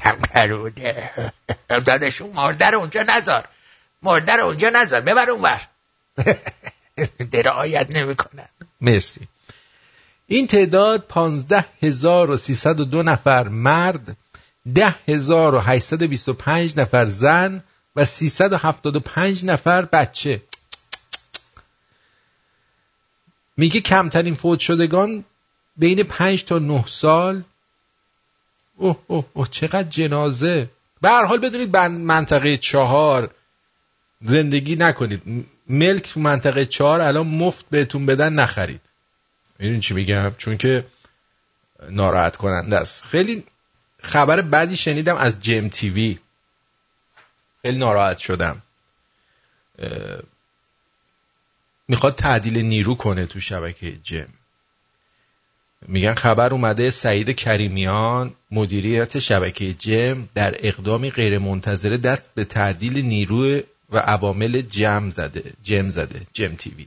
کمتر بوده. دادشون مرده اونجا نذار. مرده رو اونجا نذار. ببر اونور درایت نمی‌کنن. مرسی. این تعداد پانزده هزار و سیصد و دو نفر مرد ده هزار و هشتصد بیست و پنج نفر زن و سیصد و هفتاد و پنج نفر بچه. میگه کمترین فوت شدگان بین پنج تا نه سال. اوه اوه اوه چقدر جنازه. به هر حال بدونید منطقه چهار. زندگی نکنید. ملک منطقه چهار الان مفت بهتون بدن نخرید. می‌دونی چی میگم؟ چون که ناراحت کننده است. خیلی خبر بعدی شنیدم از جم تیوی خیلی ناراحت شدم. می‌خواد تعدیل نیرو کنه تو شبکه جم میگن خبر اومده سعید کریمیان مدیریت شبکه جم در اقدامی غیرمنتظره دست به تعدیل نیرو و عوامل جم زده جم زده جم تیوی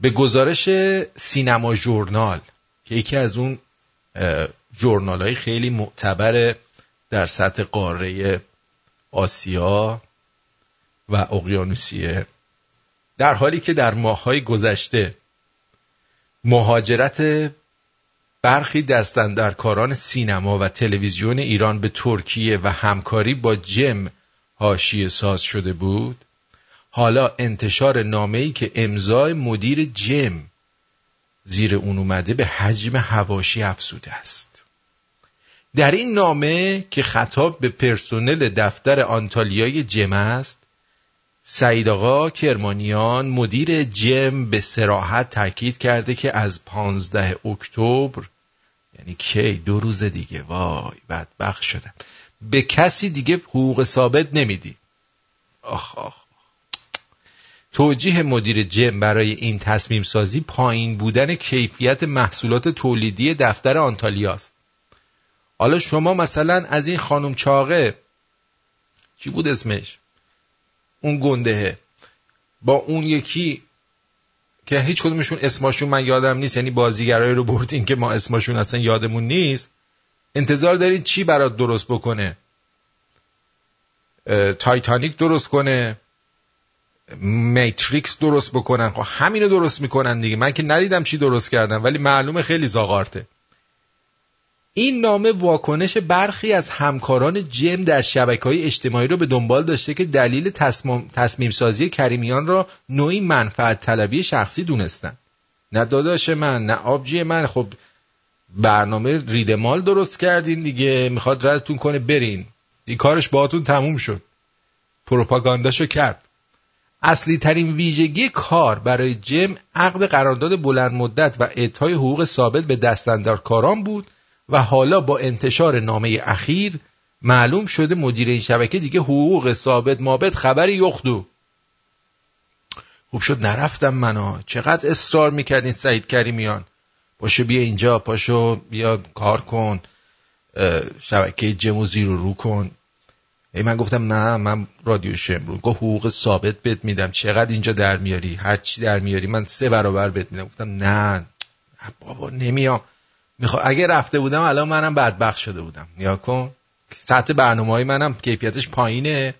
به گزارش سینما ژورنال که یکی از اون جورنال های خیلی معتبر در سطح قاره آسیا و اقیانوسیه. در حالی که در ماههای گذشته مهاجرت برخی دستندرکاران سینما و تلویزیون ایران به ترکیه و همکاری با جم هاشی ساز شده بود حالا انتشار نامه‌ای که امضای مدیر جم زیر اون اومده به حجم هواشی افزوده است. در این نامه که خطاب به پرسنل دفتر آنتالیای جم است سعید آقا کرمانیان مدیر جم به سراحت تاکید کرده که از 15 اکتبر یعنی کی؟ دو روز دیگه. وای بدبخت شدن به کسی دیگه حقوق ثابت نمیدی. آخ آخ توجیه مدیر جم برای این تصمیم سازی پایین بودن کیفیت محصولات تولیدی دفتر آنتالیاست حالا شما مثلا از این خانم چاقه چی بود اسمش؟ اون گندهه. با اون یکی که هیچ کدومشون اسمشون من یادم نیست یعنی بازیگرایی رو بردین که ما اسمشون اصلا یادمون نیست. انتظار دارید چی برات درست بکنه؟ تایتانیک درست کنه؟ میتریکس درست بکنن؟ خب همینو درست می‌کنن دیگه. من که ندیدم چی درست کردن ولی معلومه خیلی زاغارته. این نامه واکنش برخی از همکاران جم در شبکه های اجتماعی رو به دنبال داشته که دلیل تصمیم سازی کریمیان را نوعی منفعت طلبی شخصی دونستن. نه داداش من نه آبجی من. خب برنامه ریدمال درست کردین دیگه. می‌خواد ردتون کنه برین. این کارش باهاتون تموم شد. پروپاگانداشو کرد. اصلی ترین ویژگی کار برای جم عقد قرارداد بلند مدت و اعطای حقوق ثابت به دستندرکاران بود و حالا با انتشار نامه اخیر معلوم شده مدیر این شبکه دیگه حقوق ثابت مابت خبری یخدو. خوب شد نرفتم منو. چقدر اصرار می‌کردین سعید کریمیان. پاشو بیا اینجا پاشو بیا کار کن. شبکه جموزی رو رو کن. ای من گفتم نه من رادیو شمرون. گفت حقوق ثابت بهت میدم. چقدر اینجا در میاری؟ هر چی در میاری؟ من سه برابر بهت میدم. گفتم نه بابا نمیام. میخوا اگه رفته بودم الان منم بدبخت شده بودم. نیا کن. سطح برنامه های منم کیفیتش پایینه.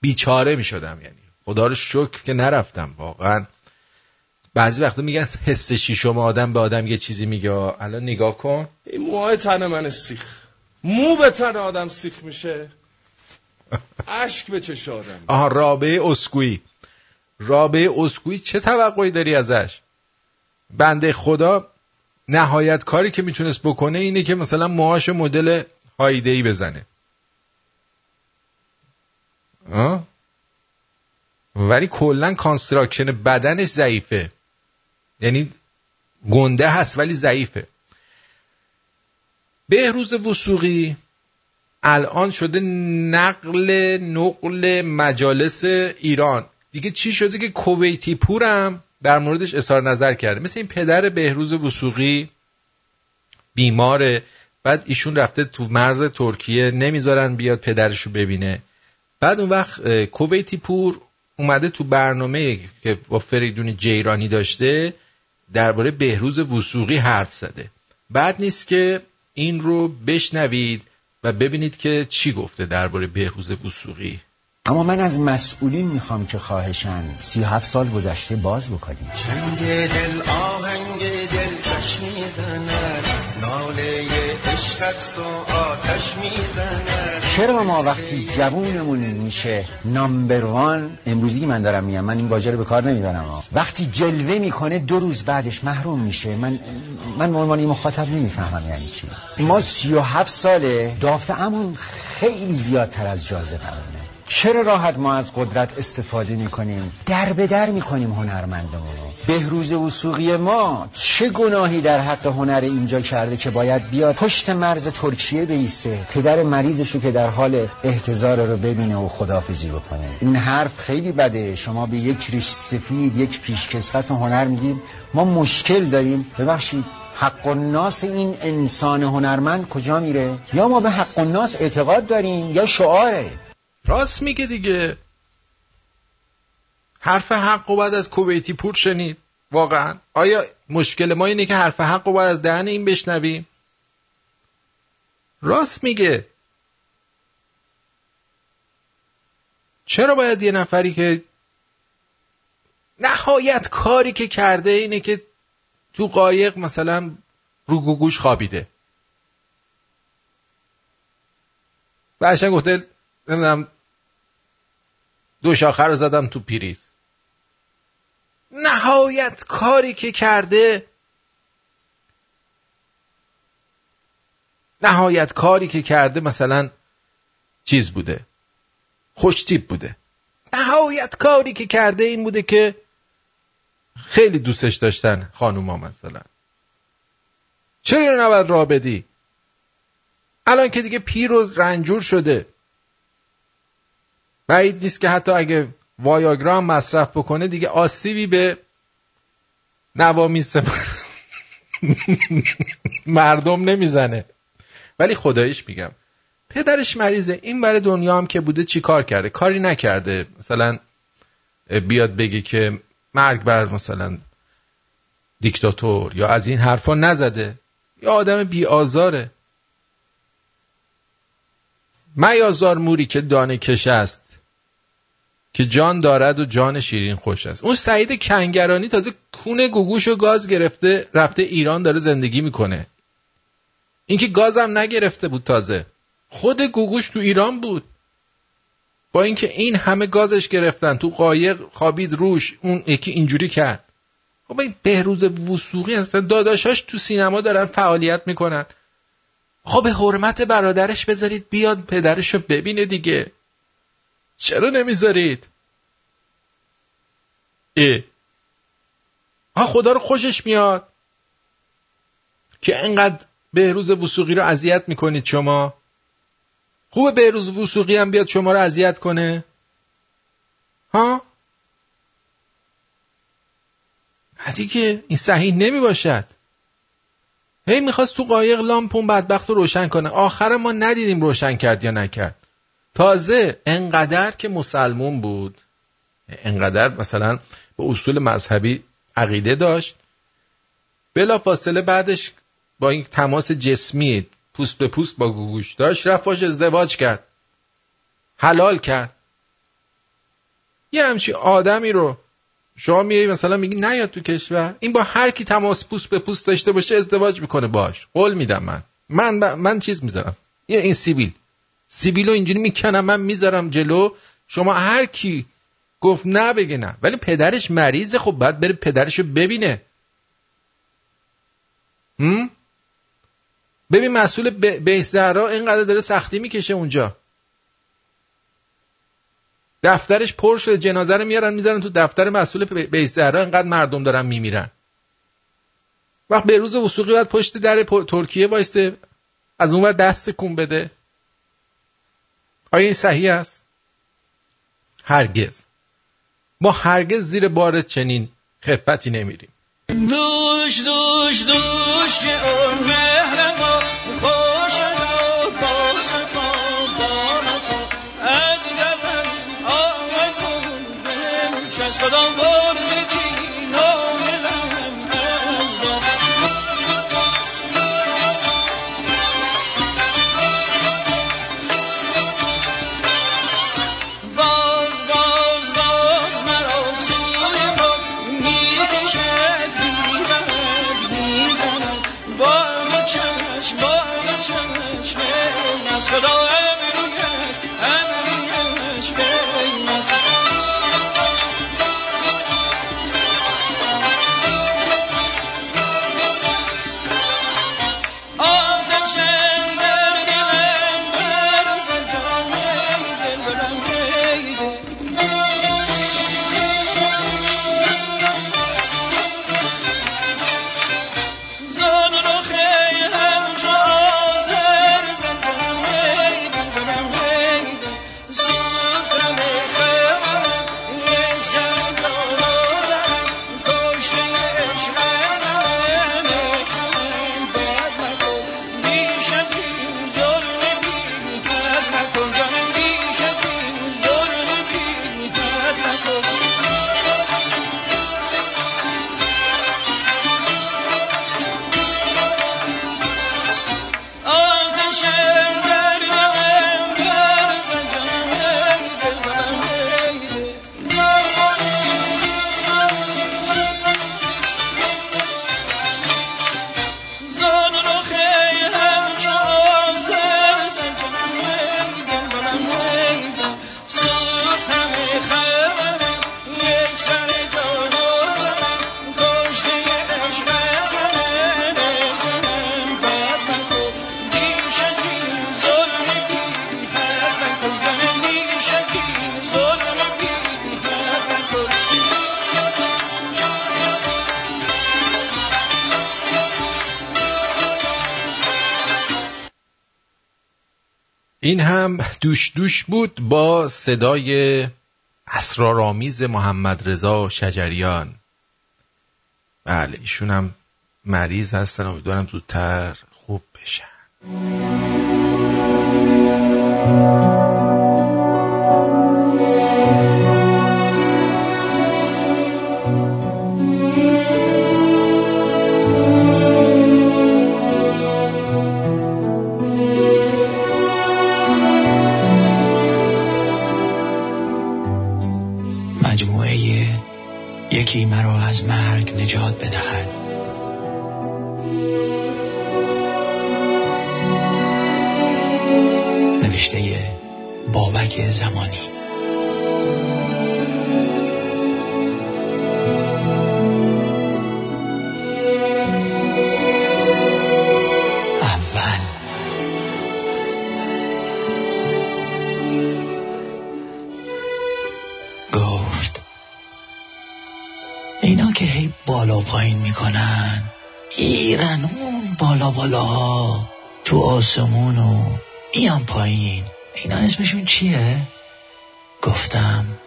بیچاره می‌شدم یعنی. خدا رو شکر که نرفتم. واقعا. بعضی وقتا میگن حس شما آدم به آدم یه چیزی میگه. الان نگاه کن. این موهای تن من سیخ. مو به تن آدم سیخ میشه. اشک به چش آدم. آها رابعه اسکویی رابعه اسکویی چه توقعی داری ازش؟ بنده خدا نهایت کاری که می‌تونست بکنه اینه که مثلا موهاش مدل هایده ای بزنه. آه؟ ولی کلا construction بدنش ضعیفه. یعنی گنده هست ولی ضعیفه. بهروز وسوقی الان شده نقل نقل مجالس ایران. دیگه چی شده که کویتی پورم در موردش اظهار نظر کرده. مثل این پدر بهروز وسوقی بیماره بعد ایشون رفته تو مرز ترکیه نمی‌ذارن بیاد پدرش رو ببینه. بعد اون وقت کویتی پور اومده تو برنامه که با فریدون جیرانی داشته درباره بهروز وسوقی حرف زده. بعد نیست که این رو بشنوید و ببینید که چی گفته درباره بهروز وسوقی اما من از مسئولین می‌خوام که خواهشن سی هفت سال گذشته باز بکنیم. چنگ دل آهنگ دل کش می‌زند. ناله عشق است و آتش می‌زند. چرا ما وقتی جوونمون میشه نامبر وان؟ امروزی من دارم میگم من این واژه رو به کار نمی‌برم وقتی جلوه می‌کنه دو روز بعدش محروم میشه. من من عنوان مخاطب نمی‌فهمم یعنی چی. ما سی و هفت ساله دافعمون خیلی زیادتر از جاذبمونه چرا راحت ما از قدرت استفاده می‌کنیم؟ در به در می‌کنیم هنرمندمون بهروز وسوقی ما چه گناهی در حق هنر اینجا کرده که باید بیاد پشت مرز ترکیه بیسته پدر مریضش رو که در حال احتضار رو ببینه و خدافزی بکنه. این حرف خیلی بده. شما به یک ریش سفید یک پیشکسوت هنر میگید ما مشکل داریم. ببخشید حق و ناس این انسان هنرمند کجا میره؟ یا ما به حق و ناس اعتقاد داریم یا شعاره؟ راست میگه دیگه. حرف حق و بعد از کویتی پور شنید. واقعا. آیا مشکل ما اینه که حرف حق و بعد از دهن این بشنویم؟ راست میگه. چرا باید یه نفری که نهایت کاری که کرده اینه که تو قایق مثلا رو گوگوش خوابیده. و گفته نمی‌دونم دو شاخه رو زدم تو پیریز. نهایت کاری که کرده نهایت کاری که کرده مثلا چیز بوده خوشتیب بوده. نهایت کاری که کرده این بوده که خیلی دوستش داشتن خانوما مثلا. چرا نباید راه بدی؟ الان که دیگه پیر رنجور شده. بعید نیست که حتی اگه وایاگرام مصرف بکنه دیگه آسیبی به نوامیس مردم نمی‌زنه. ولی خدایش میگم پدرش مریضه. این برای دنیا هم که بوده چی کار کرده؟ کاری نکرده. مثلا بیاد بگه که مرگ بر مثلا دیکتاتور یا از این حرفا نزده. یا آدم بی آزاره. میازار موری که دانه کش است که جان دارد و جان شیرین خوش است. اون سعید کنگرانی تازه کونه گوگوش و گاز گرفته رفته ایران داره زندگی می‌کنه. اینکه گازم نگرفته بود تازه. خود گوگوش تو ایران بود. با اینکه این همه گازش گرفتن تو قایق خوابید روش اون یکی اینجوری کرد. خب این بهروز وسوقی هستن داداشاش تو سینما دارن فعالیت می‌کنن. خب به حرمت برادرش بذارید بیاد پدرش رو ببینه دیگه. چرا نمی‌ذارید؟ اه ها خدا رو خوشش میاد. که انقدر بهروز وسوقی رو اذیت می‌کنید شما. خوبه بهروز وسوقی هم بیاد شما رو اذیت کنه. ها؟ دیگه این صحیح نمی باشد هی می‌خواست تو قایق لامپون بدبخت رو روشن کنه. آخر ما ندیدیم روشن کرد یا نکرد. تازه انقدر که مسلمون بود انقدر مثلا به اصول مذهبی عقیده داشت بلا فاصله بعدش با این تماس جسمی پوست به پوست با گوگوش داشت رفت ازدواج کرد حلال کرد. یه همچی آدمی رو شما میای مثلا میگی نیاد تو کشور این با هر کی تماس پوست به پوست داشته باشه ازدواج می‌کنه باش. قول میدم من. من من چیز می‌ذارم. یه این سیبیل. سیبیلو اینجوری می‌کنم من می‌ذارم جلو. شما هر کی گفت نه بگه نه. ولی پدرش مریضه خب باید بره پدرشو ببینه. هم؟ ببین مسئول بهزهرا اینقدر داره سختی می‌کشه اونجا. دفترش پر شده جنازه رو میارن می‌ذارن تو دفتر مسئول بهزهرا. اینقدر مردم دارن میمیرن. وقت به روز وسوقی باید پشت در ترکیه وایسته از اونور دست کن بده. آیا این صحیح است؟ هرگز. ما هرگز زیر بار چنین خفتی نمیریم. دوش دوش دوش که اون مهر ما خوش با صفا با نفا از دلم آمد کن به کس کدام این هم دوش دوش بود با صدای اسرارآمیز محمد رضا شجریان. بله ایشون هم مریض هستن. امیدوارم زودتر خوب بشن. یکی مرا از مرگ نجات بدهد. نوشته بابک زمانی. که هی بالا پایین می‌کنن. ایرن اون بالا بالا تو آسمون و بیان پایین. اینا اسمشون چیه؟ گفتم.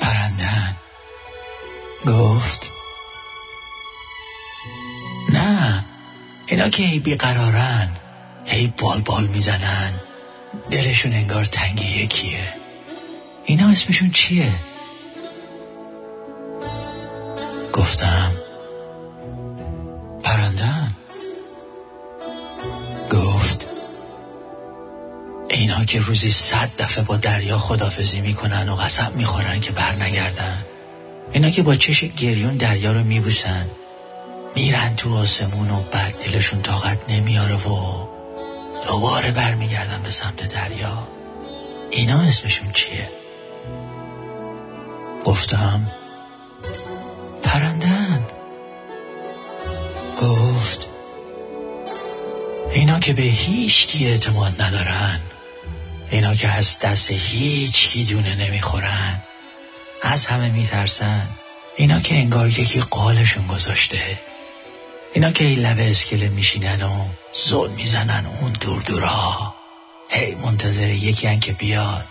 پرندن گفت. نه اینا که هی بیقرارن. هی بال بال می‌زنن. دلشون انگار تنگ یکیه. اینا اسمشون چیه؟ گفتم. پرندن گفت اینا که روزی صد دفعه با دریا خدافزی می‌کنن و قسم می‌خورن که بر نگردن اینا که با چش گریون دریا رو میبوسن میرن تو آسمون و بعد دلشون طاقت نمیاره و دوباره برمیگردن به سمت دریا. اینا اسمشون چیه؟ گفتم پرندن. گفت اینا که به هیچ کی اعتماد ندارن. اینا که از دست هیچ کی دونه نمی‌خورن. از همه میترسن. اینا که انگار یکی قالشون گذاشته. اینا که این لبه اسکله میشینن و زل می‌زنن اون دور دورا. هی منتظر یکی هن که بیاد.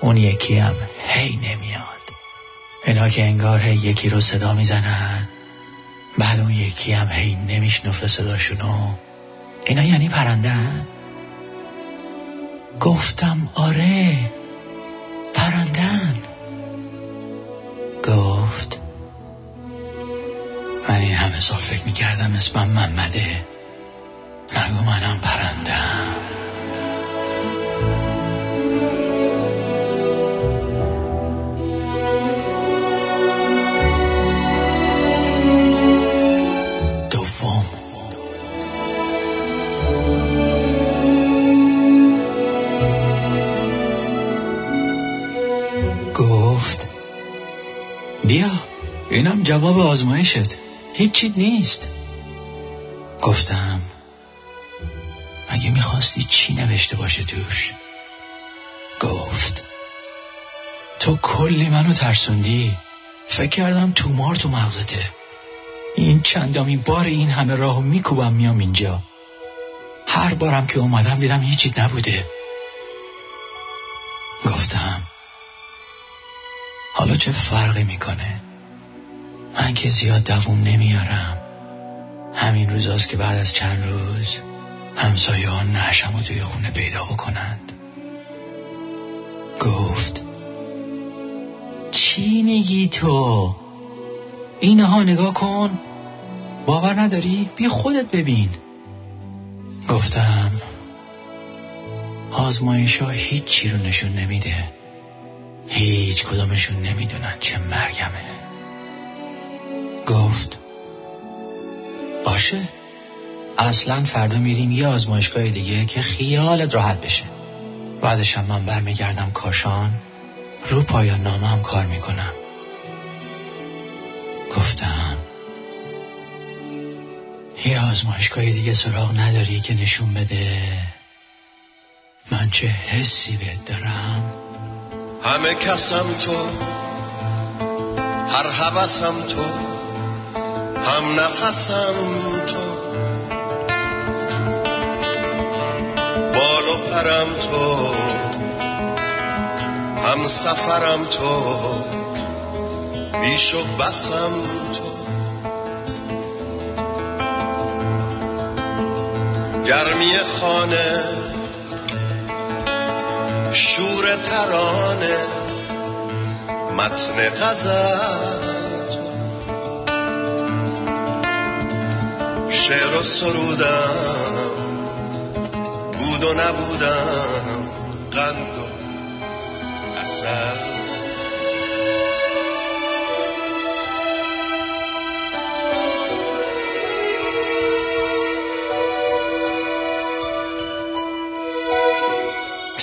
اون یکی هم هی نمیاد. اینا که انگار هی یکی رو صدا می‌زنن. بعد اون یکی هم هی نمیشنفه صداشونو. اینا یعنی پرندن گفتم آره پرندن گفت من این همه سال فکر می‌کردم اسمم محمده. نگو منم پرندم بیا اینم جواب آزمایشت. هیچی نیست. گفتم مگه می‌خواستی چی نوشته باشه توش؟ گفت تو کلی منو ترسوندی. فکر کردم تومار تو مغزته. این چندمین بار این همه راهو میکوبم میام اینجا. هر بارم که اومدم دیدم هیچی نبوده. گفتم چه فرقی می‌کنه؟ من که زیاد دووم نمیارم. همین روزاست که بعد از چند روز همسایه ها نشم و توی خونه پیدا بکنند. گفت چی میگی تو؟ اینها نگاه کن. باور نداری؟ بی خودت ببین. گفتم آزمایش ها هیچی رو نشون نمیده. هیچ کدامشون نمی‌دونن چه مرگمه. گفت باشه. اصلا فردا میریم یه آزمایشگاه دیگه که خیالت راحت بشه. بعدش هم من برمیگردم کاشان رو پایان نامه هم کار می‌کنم. گفتم یه آزمایشگاه دیگه سراغ نداری که نشون بده. من چه حسی بهت دارم؟ همه کسم تو هر حوثم تو هم نفسم تو. بال و پرم تو هم سفرم تو بیش و بسم تو. گرمی خانه شور ترانه متن تو شعر و سرودم بود و نبودم قند و اصل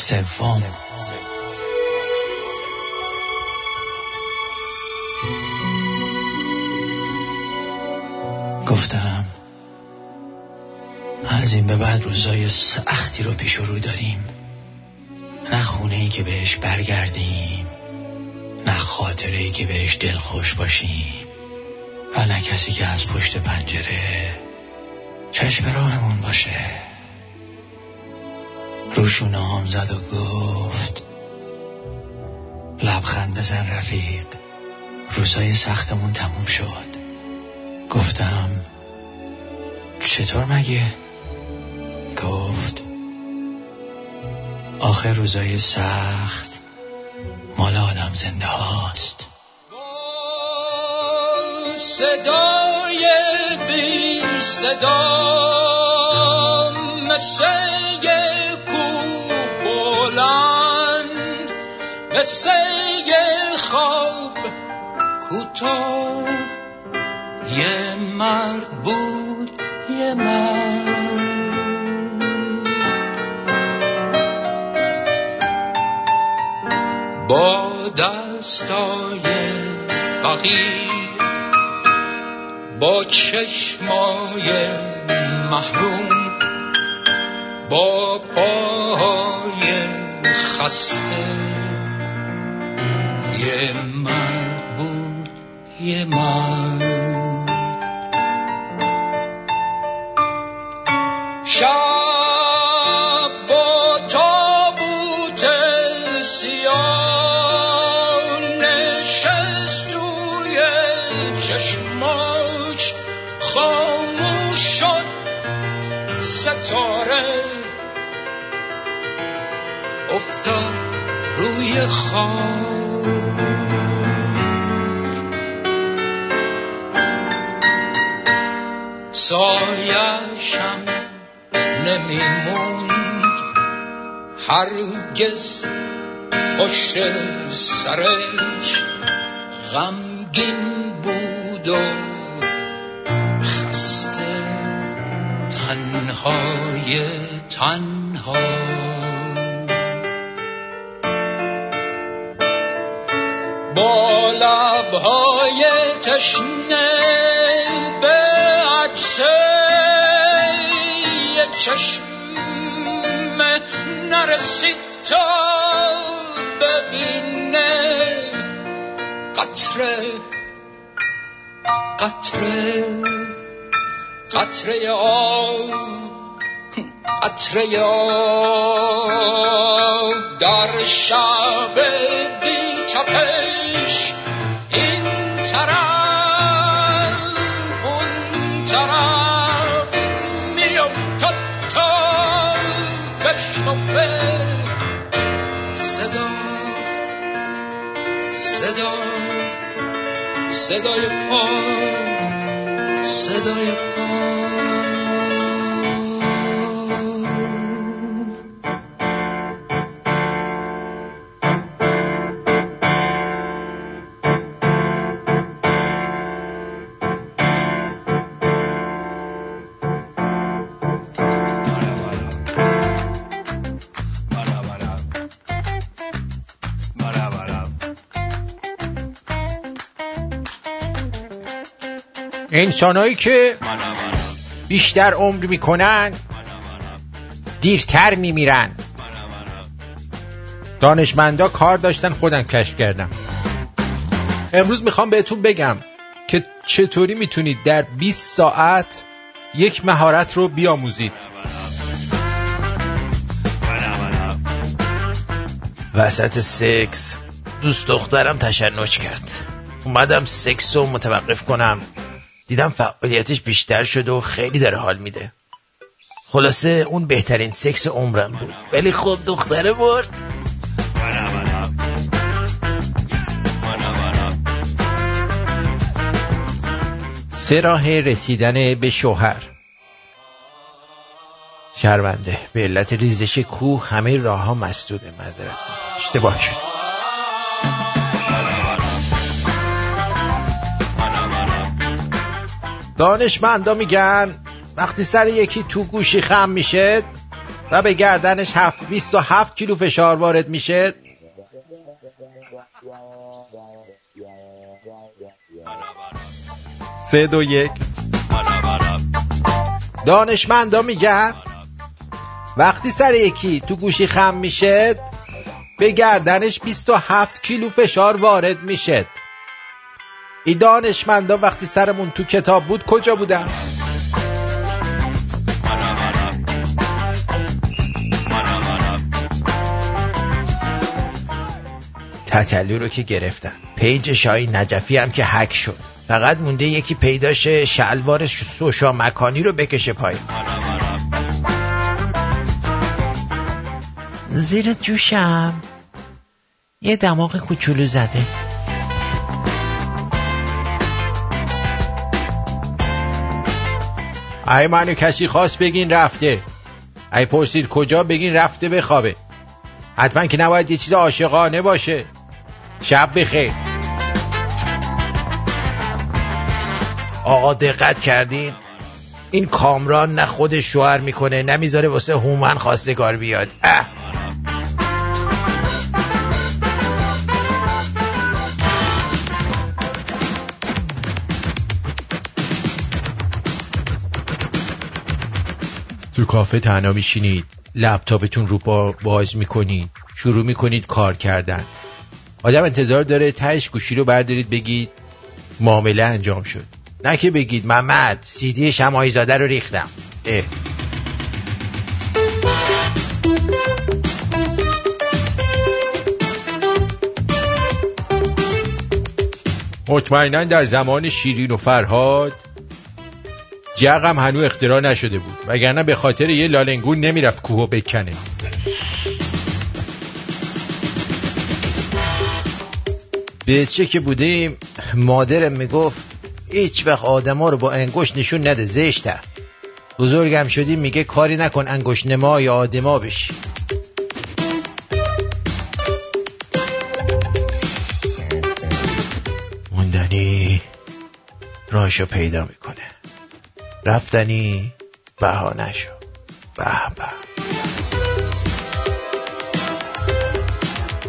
سوم. گفتم از این به بعد روزای سختی رو پیش رو داریم. نه خونه ای که بهش برگردیم نه خاطره ای که بهش دلخوش باشیم و نه کسی که از پشت پنجره چشم راهمون باشه. روشونه هم زد و گفت لبخند بزن رفیق روزای سختمون تموم شد گفتم چطور مگه؟ گفت آخر روزای سخت مال آدم زنده هاست صدای بی صدا مثل یه کوه بلند مثل خواب کوتاه یه مرد بود یه مرد. با دستای فقیر با چشمای محروم با پاهای خسته. یه مرد بود یه مرد. شب با تابوت سیاه نشست توی چشماش خاموش شد. ستاره افتاد روی خاک. سایشم نمیموند. هرگز پشت سرش غمگین بود و خسته. تنهای تنها. با لبهای تشنه به عکس چشم نرسید تا ببینه قطره قطره. قطره آب قطره آب در شب بی تپش این طرف اون طرف میافتد تا بشنفه صدا صدا صدای پا صدای پا انسانهایی که بیشتر عمر می‌کنن دیرتر میمیرن. دانشمندا کار داشتن خودم کشف کردم. امروز می‌خوام بهتون بگم که چطوری می‌تونید در 20 ساعت یک مهارت رو بیاموزید. وسط سکس دوست دخترم تشنج کرد. اومدم سکس رو متوقف کنم. دیدم فعالیتش بیشتر شده و خیلی داره حال میده. خلاصه اون بهترین سکس عمرم بود. ولی خب دختره برد. سه راه رسیدن به شوهر. شرمنده به علت ریزش کوه همه راه ها مسدوده مذارت اشتباه شد. دانشمندا میگن وقتی سر یکی تو گوشی خم میشه و به گردنش هفت 27 کیلو فشار وارد میشه سه دو یک. دانشمندا میگن وقتی سر یکی تو گوشی خم میشه به گردنش 27 کیلو فشار وارد میشه این دانشمندا وقتی سرمون تو کتاب بود کجا بودن؟ تتلو رو که گرفتن. پیج شای نجفی هم که هک شد. فقط مونده یکی پیداش شلوار سوشا مکانی رو بکشه پایین. زیر جوشم یه دماغ کوچولو زده. ای منو کسی خواست بگین رفته. ای پرسید کجا بگین رفته بخوابه. حتما که نباید یه چیز عاشقانه باشه. شب بخیر. آقا دقت کردین؟ این کامران نه خود شوهر می‌کنه نمی‌ذاره واسه هومن خواستگار بیاد. اه. تو کافه تنها میشینید. لپتاپتون رو با باز می‌کنید. شروع می‌کنید کار کردن. آدم انتظار داره تهش گوشی رو بردارید بگید معامله انجام شد. نه که بگید محمد سیدی شمایی زاده رو ریختم. اه. مطمئنا در زمان شیرین و فرهاد جغم هنو اختراع نشده بود. وگرنه به خاطر یه لالنگون نمی‌رفت کوهو بکنه. بچه که بودیم مادرم می‌گفت هیچ وقت آدما رو با انگوش نشون نده زشته. بزرگم شدیم میگه کاری نکن انگوش نما یا آدما بشی. موندنی راشو پیدا می‌کنه. رفتنی بهانه شو به به.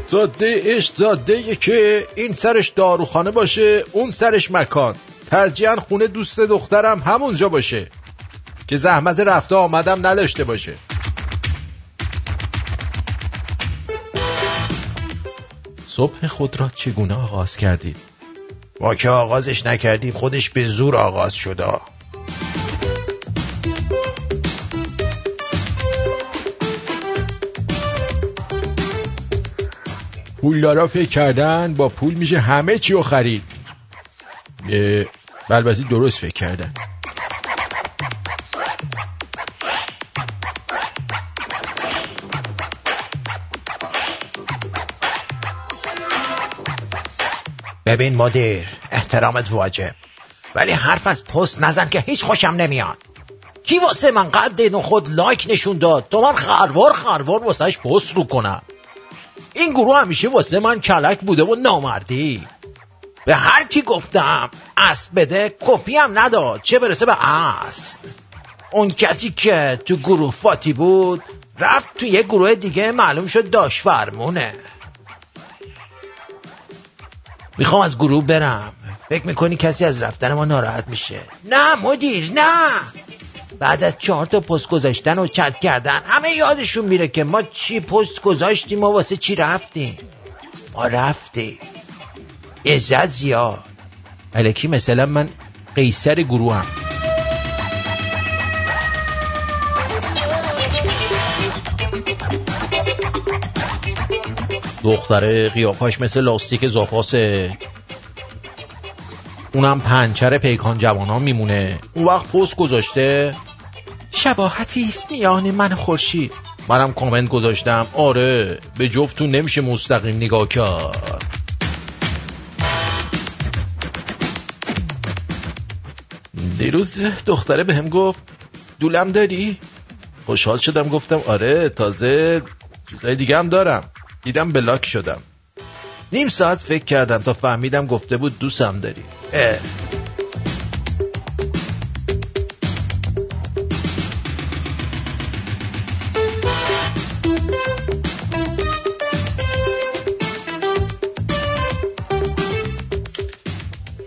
زاده اش زاده که این سرش داروخانه باشه اون سرش مکان. ترجیحاً خونه دوست دخترم همونجا باشه که زحمت رفته آمدم نداشته باشه. صبح خود را چگونه آغاز کردید؟ ما که آغازش نکردیم خودش به زور آغاز شده پولدارا فکر کردن با پول میشه همه چی رو خرید. البته درست فکر کردن. ببین مدیر احترامت واجب. ولی حرف از پست نزن که هیچ خوشم نمیاد. کی واسه من قد خود لایک نشون داد؟ تو من خروار خروار واسهش پست رو کنم. این گروه همیشه واسه من کلک بوده و نامردی. به هر کی گفتم اصل بده کپی هم نداد. چه برسه به اصل اون کسی که تو گروه فاتی بود رفت تو یه گروه دیگه معلوم شد داش فرمونه می‌خوام از گروه برم. فکر می‌کنی کسی از رفتن ما ناراحت میشه؟ نه مدیر نه! بعد از چهار تا پست گذاشتن و چت کردن همه یادشون میره که ما چی پست گذاشتیم و واسه چی رفتیم. ما رفتیم. عزت زیاد. الکی مثلا من قیصر گروه هم دختره قیافش مثل لاستیک زاپاسه. اونم پنچر پیکان جوانان میمونه. اون وقت پست گذاشته. شباهتی است میان من خورشید. منم کامنت گذاشتم. آره به جفتون نمیشه مستقیم نگاه کرد. دیروز دختره به هم گفت دولم داری؟ خوشحال شدم گفتم آره تازه چیزای دیگه هم دارم. دیدم بلاک شدم. نیم ساعت فکر کردم تا فهمیدم گفته بود دوستم داری. اه.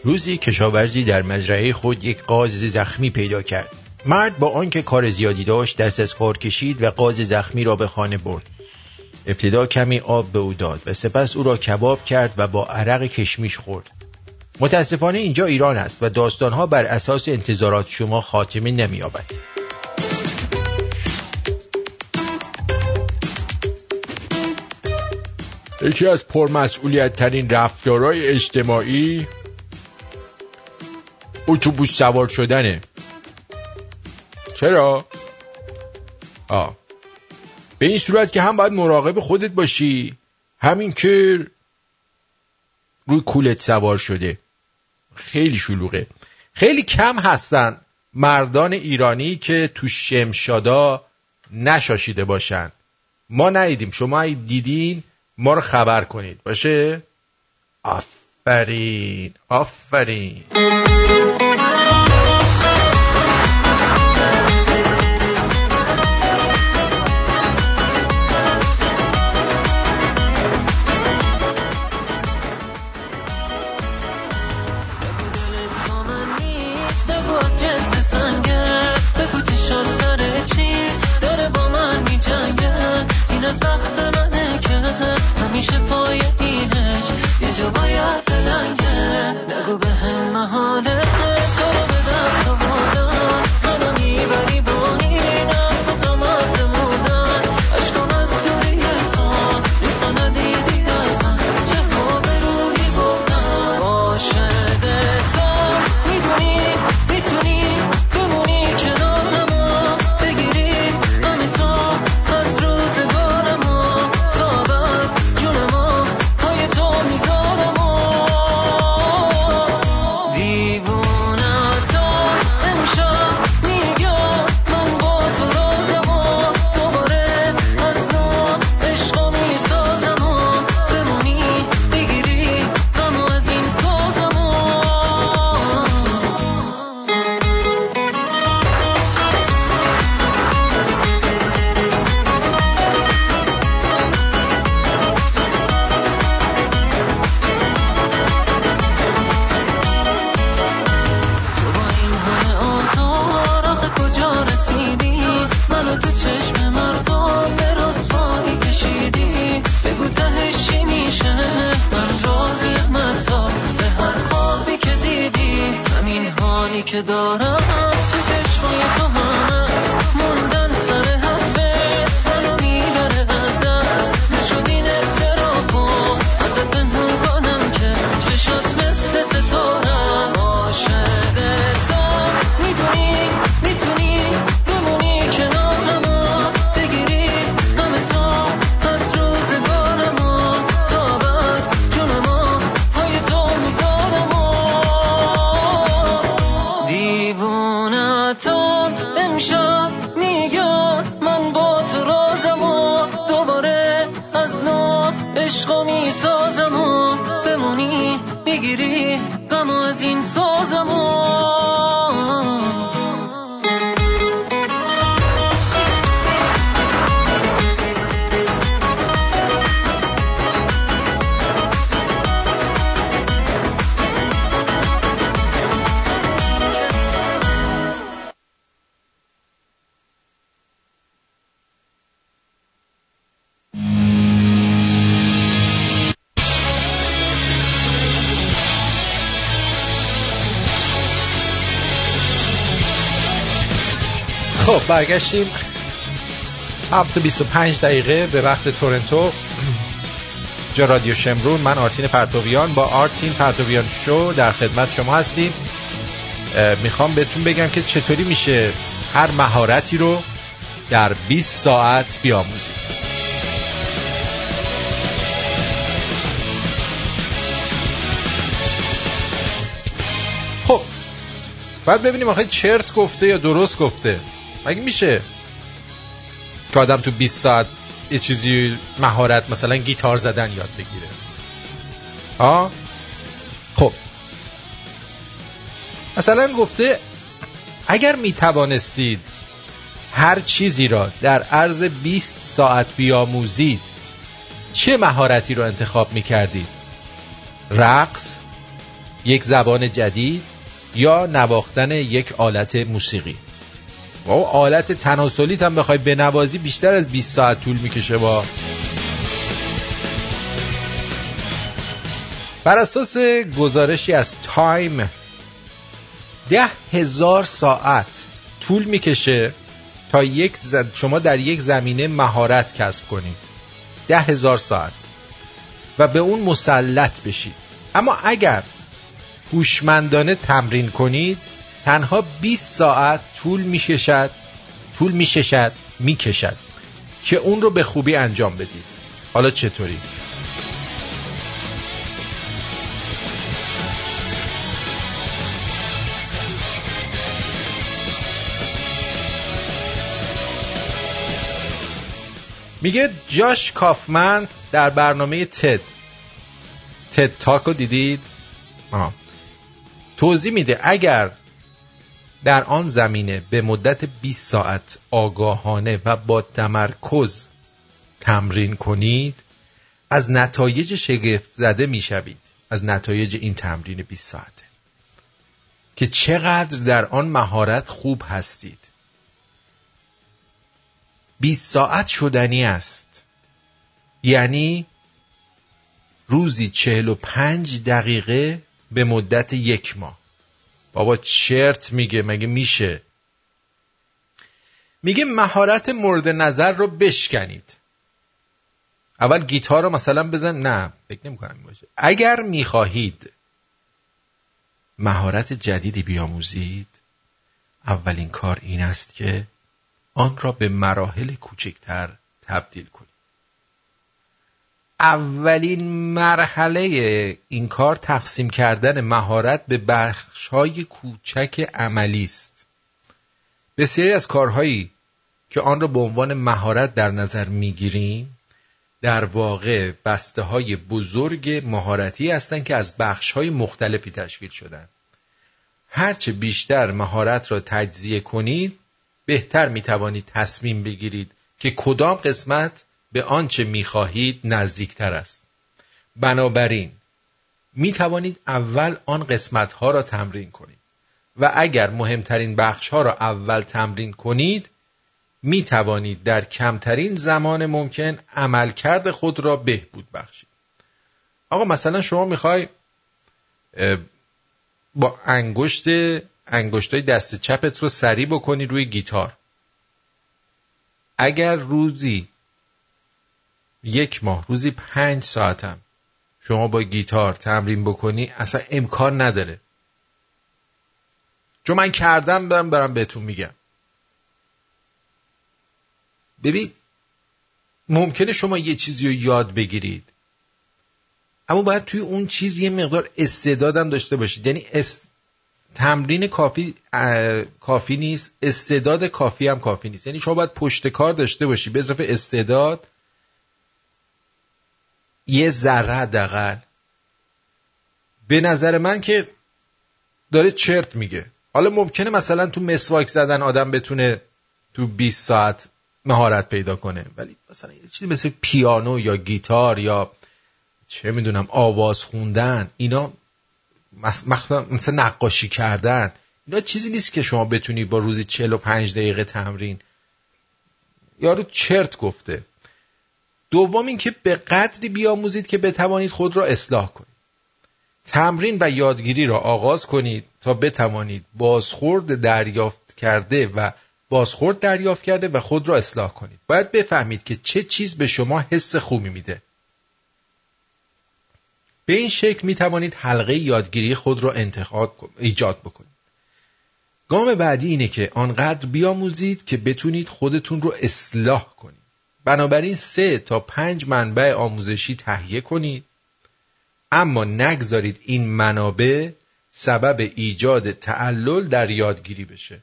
روزی کشاورزی در مزرعه خود یک قاز زخمی پیدا کرد. مرد با آنکه کار زیادی داشت دست از کار کشید و قاز زخمی را به خانه برد. ابتدا کمی آب به او داد و سپس او را کباب کرد و با عرق کشمیش خورد. متاسفانه اینجا ایران است و داستانها بر اساس انتظارات شما خاتمه نمییابد. یکی از پرمسئولیت ترین رفتارهای اجتماعی اتوبوس سوار شدنه. چرا؟ آه. به این صورت که هم باید مراقب خودت باشی. همین که روی کولت سوار شده. خیلی شلوغه. خیلی کم هستن مردان ایرانی که تو شمشادا نشاشیده باشن. ما ندیدیم. شما دیدین ما رو خبر کنید. باشه؟ آفرین. آفرین. همیشه پای اینش. یه جا باید بلنگه. نگو به هم محاله برگشتیم. هفت و 25 دقیقه به وقت تورنتو. جا رادیو شمرون من آرتین پرتویان با آرتین پرتویان شو در خدمت شما هستیم. می‌خوام بهتون بگم که چطوری میشه هر مهارتی رو در 20 ساعت بیاموزید. خب بعد ببینیم آخه چرت گفته یا درست گفته. مگه میشه که آدم تو 20 ساعت یه چیزی مهارت مثلا گیتار زدن یاد بگیره؟ ها خب. مثلا گفته اگر می توانستید هر چیزی را در عرض 20 ساعت بیاموزید چه مهارتی را انتخاب می کردید؟ رقص، یک زبان جدید یا نواختن یک آلت موسیقی؟ و او آلت تناسلیت هم بخوای بنوازی بیشتر از 20 ساعت طول می‌کشه با. بر اساس گزارشی از تایم ده هزار ساعت طول می‌کشه تا یک ز- شما در یک زمینه مهارت کسب کنید ده هزار ساعت. و به اون مسلط بشید اما اگر هوشمندانه تمرین کنید تنها 20 ساعت طول می‌کشد طول می‌کشد می‌کشد که اون رو به خوبی انجام بدید حالا چطوری؟ میگه جاش کافمن در برنامه تد. تد تاکو دیدید؟ آه. توضیح میده اگر در آن زمینه به مدت 20 ساعت آگاهانه و با تمرکز تمرین کنید از نتایج شگفت زده می‌شوید از نتایج این تمرین 20 ساعته. که چقدر در آن مهارت خوب هستید. 20 ساعت شدنی است. یعنی روزی 45 دقیقه به مدت یک ماه. بابا چرت میگه مگه میشه؟ میگه مهارت مورد نظر رو بشکنید. اول گیتار رو مثلا بزن. نه فکر نمی کنم باشه. اگر می‌خواهید مهارت جدیدی بیاموزید اولین کار این است که آن را به مراحل کوچکتر تبدیل کنید. اولین مرحله این کار تقسیم کردن مهارت به بخش‌های کوچک عملی است. بسیاری از کارهایی که آن را به عنوان مهارت در نظر می‌گیریم در واقع بسته های بزرگ مهارتی هستند که از بخش های مختلفی تشکیل شدن هرچه بیشتر مهارت را تجزیه کنید بهتر می توانید تصمیم بگیرید که کدام قسمت به آنچه می خواهید نزدیکتر است. بنابراین می توانید اول آن قسمت ها را تمرین کنید و اگر مهمترین بخش ها را اول تمرین کنید می توانید در کمترین زمان ممکن عملکرد خود را بهبود بخشید. آقا مثلا شما می‌خوای با انگشت انگشتای دست چپت رو سریع بکنی روی گیتار. اگر روزی یک ماه روزی پنج ساعتم. شما با گیتار تمرین بکنی اصلا امکان نداره. چون من کردم برم برم بهتون میگم. ببین ممکنه شما یه چیزی رو یاد بگیرید. اما باید توی اون چیز یه مقدار استعدادم داشته باشید. یعنی است... تمرین کافی اه... کافی نیست استعداد کافی هم کافی نیست. یعنی شما باید پشت کار داشته باشی. به اضافه استعداد یه ذره حداقل. به نظر من که داره چرت میگه. حالا ممکنه مثلا تو مسواک زدن آدم بتونه تو 20 ساعت مهارت پیدا کنه. ولی مثلا یه چیزی مثل پیانو یا گیتار یا چه می‌دونم آواز خوندن اینا مثلا مثل نقاشی کردن اینا چیزی نیست که شما بتونی با روزی 45 دقیقه تمرین. یارو چرت گفته. دوم اینکه به قدری بیاموزید که بتوانید خود را اصلاح کنید. تمرین و یادگیری را آغاز کنید تا بتوانید بازخورد دریافت کرده و بازخورد دریافت کرده و خود را اصلاح کنید. باید بفهمید که چه چیز به شما حس خوبی میده. به این شکل می توانید حلقه یادگیری خود را انتخاب ایجاد بکنید. گام بعدی اینه که آنقدر بیاموزید که بتونید خودتون رو اصلاح کنید. بنابراین سه تا پنج منبع آموزشی تهیه کنید. اما نگذارید این منابع سبب ایجاد تعلل در یادگیری بشه.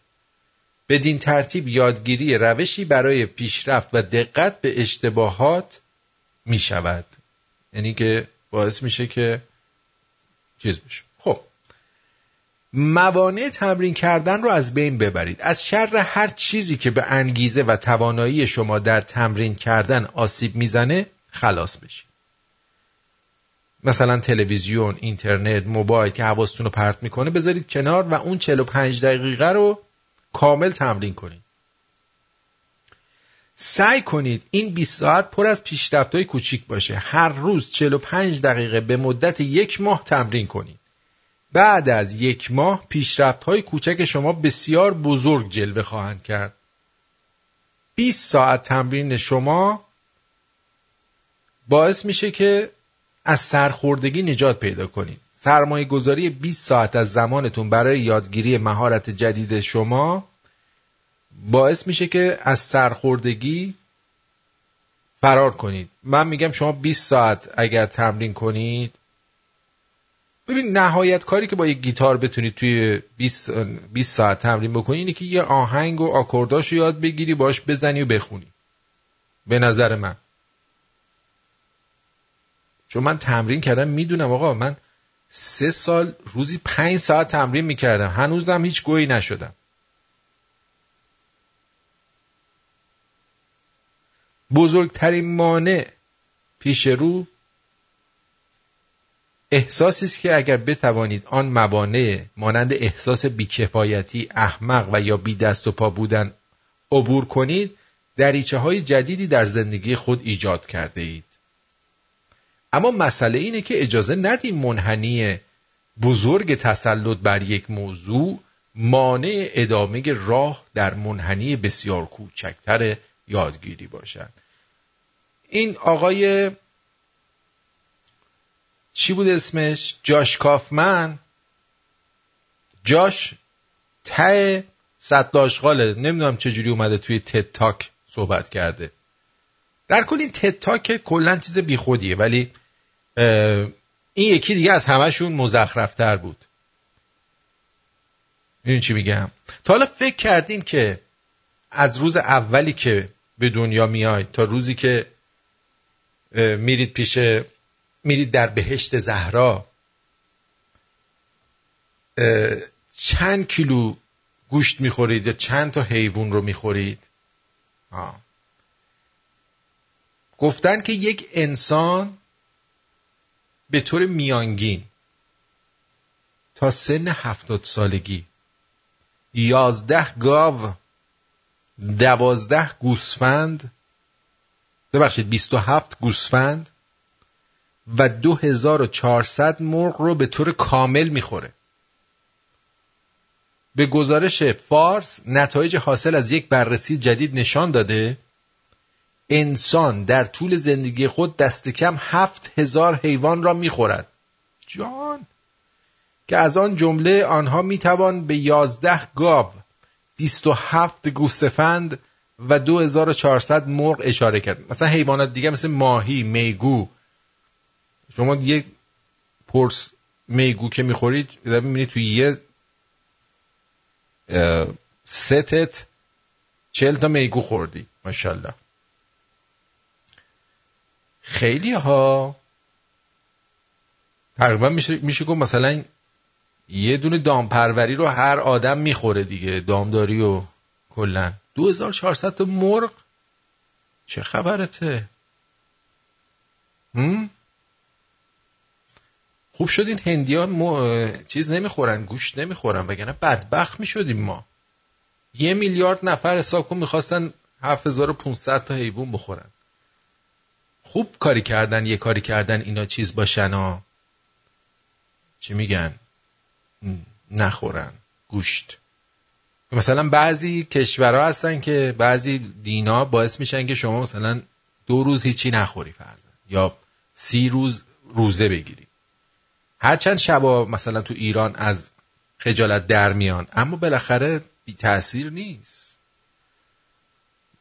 بدین ترتیب یادگیری روشی برای پیشرفت و دقت به اشتباهات می شود یعنی که باعث میشه که چیز بشه. موانع تمرین کردن رو از بین ببرید. از شر هر چیزی که به انگیزه و توانایی شما در تمرین کردن آسیب می‌زنه خلاص بشید. مثلا تلویزیون اینترنت موبایل که حواستون رو پرت می‌کنه بذارید کنار و اون 45 دقیقه رو کامل تمرین کنید. سعی کنید این 20 ساعت پر از پیشرفت‌های کوچیک باشه. هر روز 45 دقیقه به مدت یک ماه تمرین کنید. بعد از یک ماه پیشرفت‌های کوچک شما بسیار بزرگ جلوه خواهند کرد. 20 ساعت تمرین شما باعث میشه که از سرخوردگی نجات پیدا کنید. سرمایه گذاری 20 ساعت از زمانتون برای یادگیری مهارت جدید شما باعث میشه که از سرخوردگی فرار کنید. من میگم شما 20 ساعت اگر تمرین کنید ببین نهایت کاری که با یک گیتار بتونید توی 20, 20 ساعت تمرین بکنی اینه که یه آهنگ و آکورداش یاد بگیری باش بزنی و بخونی. به نظر من. چون من تمرین کردم می‌دونم آقا من سه سال روزی پنج ساعت تمرین می‌کردم. هنوزم هیچ گویی نشدم. بزرگترین مانع پیش رو احساسی است که اگر بتوانید آن موانع مانند احساس بیکفایتی احمق و یا بی دست و پا بودن عبور کنید دریچه های جدیدی در زندگی خود ایجاد کرده اید. اما مسئله اینه که اجازه ندیم منحنی بزرگ تسلط بر یک موضوع مانع ادامه راه در منحنی بسیار کوچکتر یادگیری باشد. این آقای چی بود اسمش؟ جاش کافمن. جاش ته صد آشغاله نمی‌دونم چجوری اومده توی تد تاک صحبت کرده. در کل این تد تاک کلا چیز بیخودیه ولی این یکی دیگه از همهشون مزخرفتر بود. این چی میگم؟ تا حالا فکر کردین که از روز اولی که به دنیا میاید تا روزی که میرید پیش میرید در بهشت زهرا چند کیلو گوشت می‌خورید یا چند تا حیوان رو می‌خورید آه. گفتن که یک انسان به طور میانگین تا سن هفتاد سالگی یازده گاو دوازده گوسفند ببخشید بیست و هفت گوسفند و دو هزار و چهارصد مرغ رو به طور کامل می‌خوره. به گزارش فارس نتایج حاصل از یک بررسی جدید نشان داده انسان در طول زندگی خود دست کم هفت هزار حیوان را می‌خورد. جان! که از آن جمله آنها می‌توان به یازده گاو بیست و هفت گوسفند و دو هزار و چهارصد مرغ اشاره کرد. مثلا حیوانات دیگه مثل ماهی میگو شما یک پرس میگو که می‌خورید می‌بینید توی یه ستت چل تا میگو خوردی ماشاءالله. خیلی ها تقریبا میشه, میشه گفت مثلا یه دونه دامپروری رو هر آدم می‌خوره دیگه دامداری و کلا. 2400 تا مرغ؟ چه خبرته؟ هم؟ خوب شد این هندیان مو... چیز نمی‌خورن گوشت نمی‌خورن وگرنه بدبخت می‌شدیم ما. یه میلیارد نفر حساب کن می‌خواستن 7500 تا حیوان بخورن. خوب کاری کردن یه کاری کردن اینا چیز باشن ها چی میگن؟ نخورن. گوشت. مثلا بعضی کشورها هستن که بعضی دینا باعث میشن که شما مثلا دو روز هیچی نخوری فرزن یا سی روز روزه بگیری. هرچند شبا مثلا تو ایران از خجالت در میان اما بالاخره بی تاثیر نیست.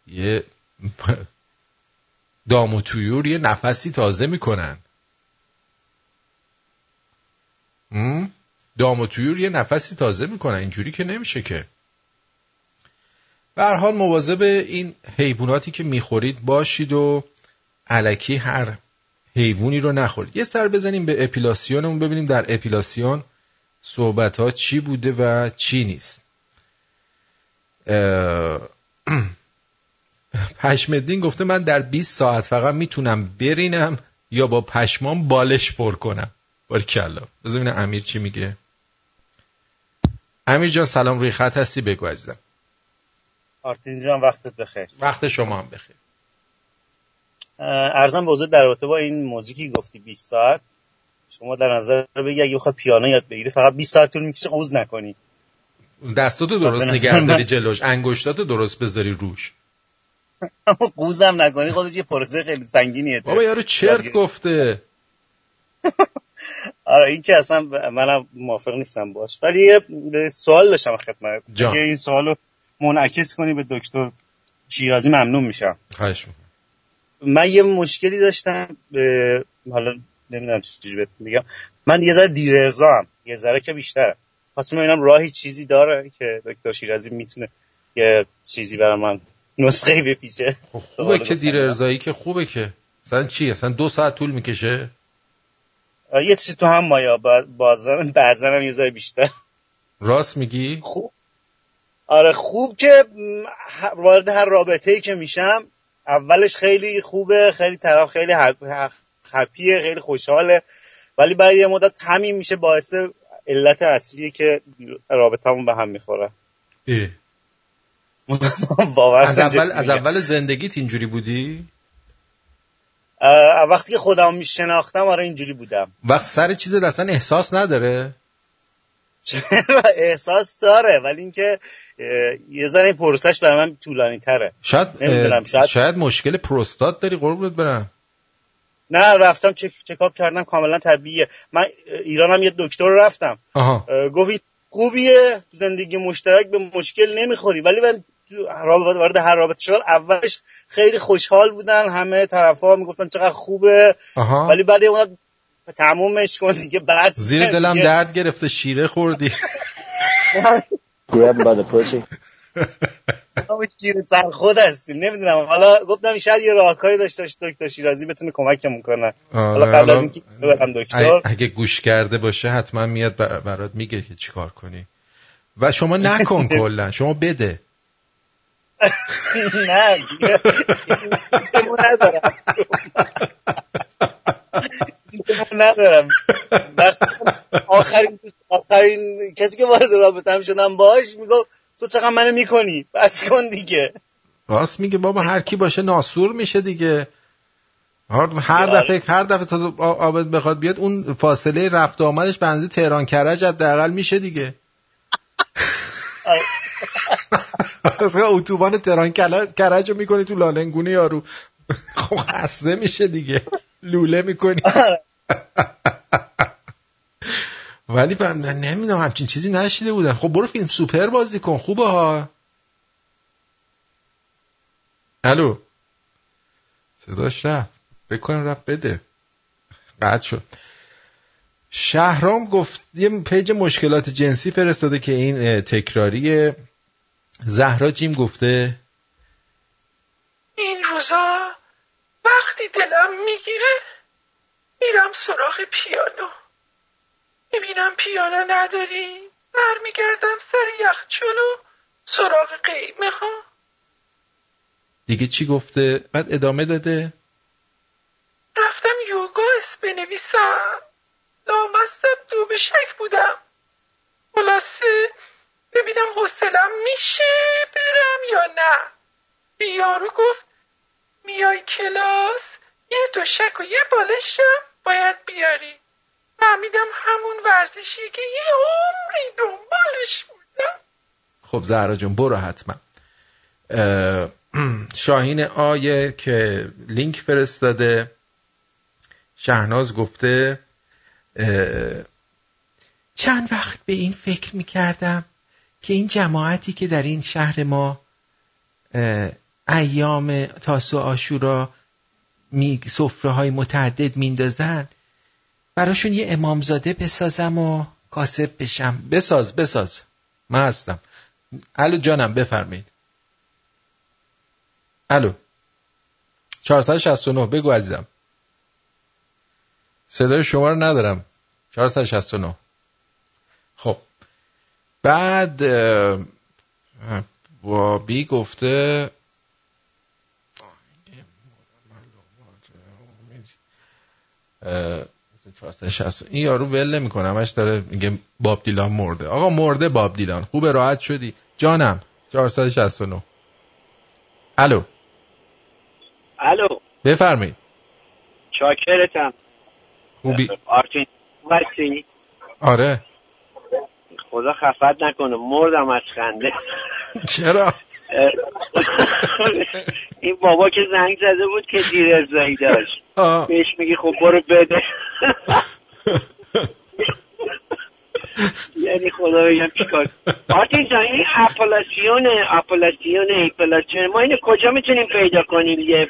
یه دام و تویور یه نفسی تازه می‌کنن؟ دام و تویور یه نفسی تازه می‌کنن. اینجوری که نمیشه که. به هر حال مواظب این حیواناتی که می‌خورید باشید و علکی هر حیوانی رو نخورید. یه سر بزنیم به اپیلاسیونمون ببینیم در اپیلاسیون صحبت ها چی بوده و چی نیست. پشمدین گفته من در 20 ساعت فقط می‌تونم برینم یا با پشمام بالش پر کنم. باریکلا. بذار ببینم امیر چی میگه. امیر جان سلام. روی خط هستی بگو عزیزم. آرتین جان وقتت بخیر. وقت شما هم بخیر. ارزم به در رابطه با این موزیکی گفتی 20 ساعت شما در نظر بگی اگه بخوای پیانو یاد بگیری فقط 20 ساعت طول می‌کشه قوز نکنی. دستاتو درست نگه داری من- جلوش انگشتاتو درست بذاری روش. اما قوزم نکنی خودش یه پروسه خیلی سنگینیه بابا یارو چرت گفته. آره این که اصلا منم موافق نیستم باش. ولی یه سوال داشتم خدمت. اگه این سوالو منعکس کنی به دکتر شیرازی ممنون میشم. خواهش می‌کنم. من یه مشکلی داشتم به حالا نمی‌دونم چجوری بهت میگم. من یه ذره دیررزا هم یه ذره که بیشتره خواستم ببینم راهی چیزی داره که دکتر شیرازی می‌تونه یه چیزی برای من نسخه بپیچه. خوبه که دیر ارزایی که خوبه که. مثلا چی اصلا دو ساعت طول می‌کشه؟ یه چیزی تو هم مایا بازار بعضا هم یه ذره بیشتر. راست میگی؟ خوب آره خوب که وارد هر رابطه ای که میشم اولش خیلی خوبه خیلی طرف خیلی هپیه خیلی خوشحاله. ولی بعد یه مدت همین میشه باعث علت اصلیه که رابطمون به هم می‌خوره. از اول از. اول زندگیت اینجوری بودی؟ وقتی که خودم میشناختم آره اینجوری بودم. وقت سر چیزت اصلا احساس نداره؟ چرا احساس داره ولی اینکه یه ذره این پروسش برای من طولانی تره شاید شاید- شاید مشکل پروستات داری قربونت برم. نه رفتم چک چکاپ کردم کاملا طبیعیه. من ایرانم یه دکتر رفتم. گفت خوبیه زندگی مشترک به مشکل نمی‌خوری. ولی رابطه- وارد هر رابطه شدم اولش خیلی خوشحال بودن همه طرفا می‌گفتن چقدر خوبه. آها. ولی بعد مدت تمومش کن دیگه بس زیر دلم دیگه. درد گرفته شیره خوردی. Grab by the pussy. چیره سر خود هستیم نمی‌دونم. حالا گفتم شاید یه راهکاری داشته باشه دکتر شیرازی بتونه کمکمون کنه. حالا آره، قبل از حالا اینکه برم دکتر. اگه- گوش کرده باشه حتما میاد بر- برات میگه که چیکار کنی. و شما نکن کلا شما بده. نه ندارم. آخرین آخرین کسی که وارد رابطه هم شدم باش می‌گفت تو چقدر منو می‌کنی؟ بس کن دیگه. راست میگه بابا هر کی باشه ناسور میشه دیگه. هر هر آره. دفعه هر دفعه تا آبد بخواد بیاد اون فاصله رفت و آمدش به اندازه تهران کرج حداقل میشه دیگه. اصلا اتوبان تهران کرج رو می‌کنی تو لالنگونه یارو. خب خسته میشه دیگه. لوله می‌کنی. ولی من نمی‌دونم همچین چیزی نشیده بودم. خب برو فیلم سوپر بازی کن خوبه ها. الو. صداش رفت. بکنم رفت بده. قطع شد. شهرام گفت یه پیج مشکلات جنسی فرستاده که این تکراریه زهرا جیم گفته. این روزا وقتی دلم می‌گیره میرم سراغ پیانو. می‌بینم پیانو نداری. برمیگردم سر یخچالو سراغ قیمه ها. دیگه چی گفته؟ بعد ادامه داده. رفتم یوگا اس بنویسم. لامستم دو به شک بودم. خلاصه ببینم حوصلم میشه برم یا نه. یارو گفت میای کلاس؟ یه دوشک و یه بالشم. باید بیاری. فهمیدم همون ورزشیه که یه عمری دنبالش بودم خب زهرا جون برو حتما. اه، شاهین آیه که لینک فرستاده شهناز گفته چند وقت به این فکر می‌کردم که این جماعتی که در این شهر ما ایام تاسو آشورا می سفره های متعدد میندازن براشون یه امامزاده بسازم و کاسب بشم. بساز بساز. من هستم. الو جانم بفرمایید. الو. 469 بگو عزیزم. صدای شما رو ندارم. 469 خب. بعد بابی گفته اه، 460 این یارو ول نمی‌کنه همش داره میگه باب دیلان مرده. آقا مرده باب دیلان. خوبه راحت شدی. جانم 469 الو. الو. بفرمایید. چاکرتم. خوبی؟ آرتین هستی؟ آره. خدا خفت نکنه مردم از خنده. چرا؟ این بابا که زنگ زده بود که دیر ارضایی داشت. آه. بهش میگی خب برو بده. یعنی خدا بگم چیکار. آرتین جان این اپلاسیون اپلاسیون ایپلاسیون ما اینو کجا می‌تونیم پیدا کنیم؟ یه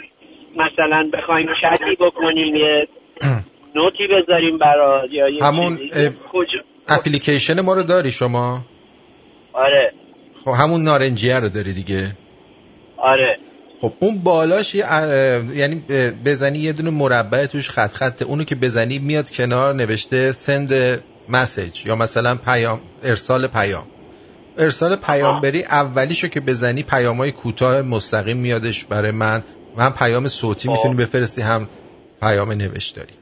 مثلا بخوایم چتی بکنیم یه note ی بذاریم برات یا یه همون کجا اپلیکیشن ما رو داری شما؟ آره. خب همون نارنجیه رو داری دیگه. آره. خب اون بالاش یعنی بزنی یه دونه مربع توش خط خطه اونو که بزنی میاد کنار نوشته سند مسیج یا مثلا پیام ارسال پیام. ارسال پیام بری اولیشو که بزنی پیام های کوتاه مستقیم میادش برای من. هم پیام صوتی می‌تونی بفرستی هم پیام نوشتاری.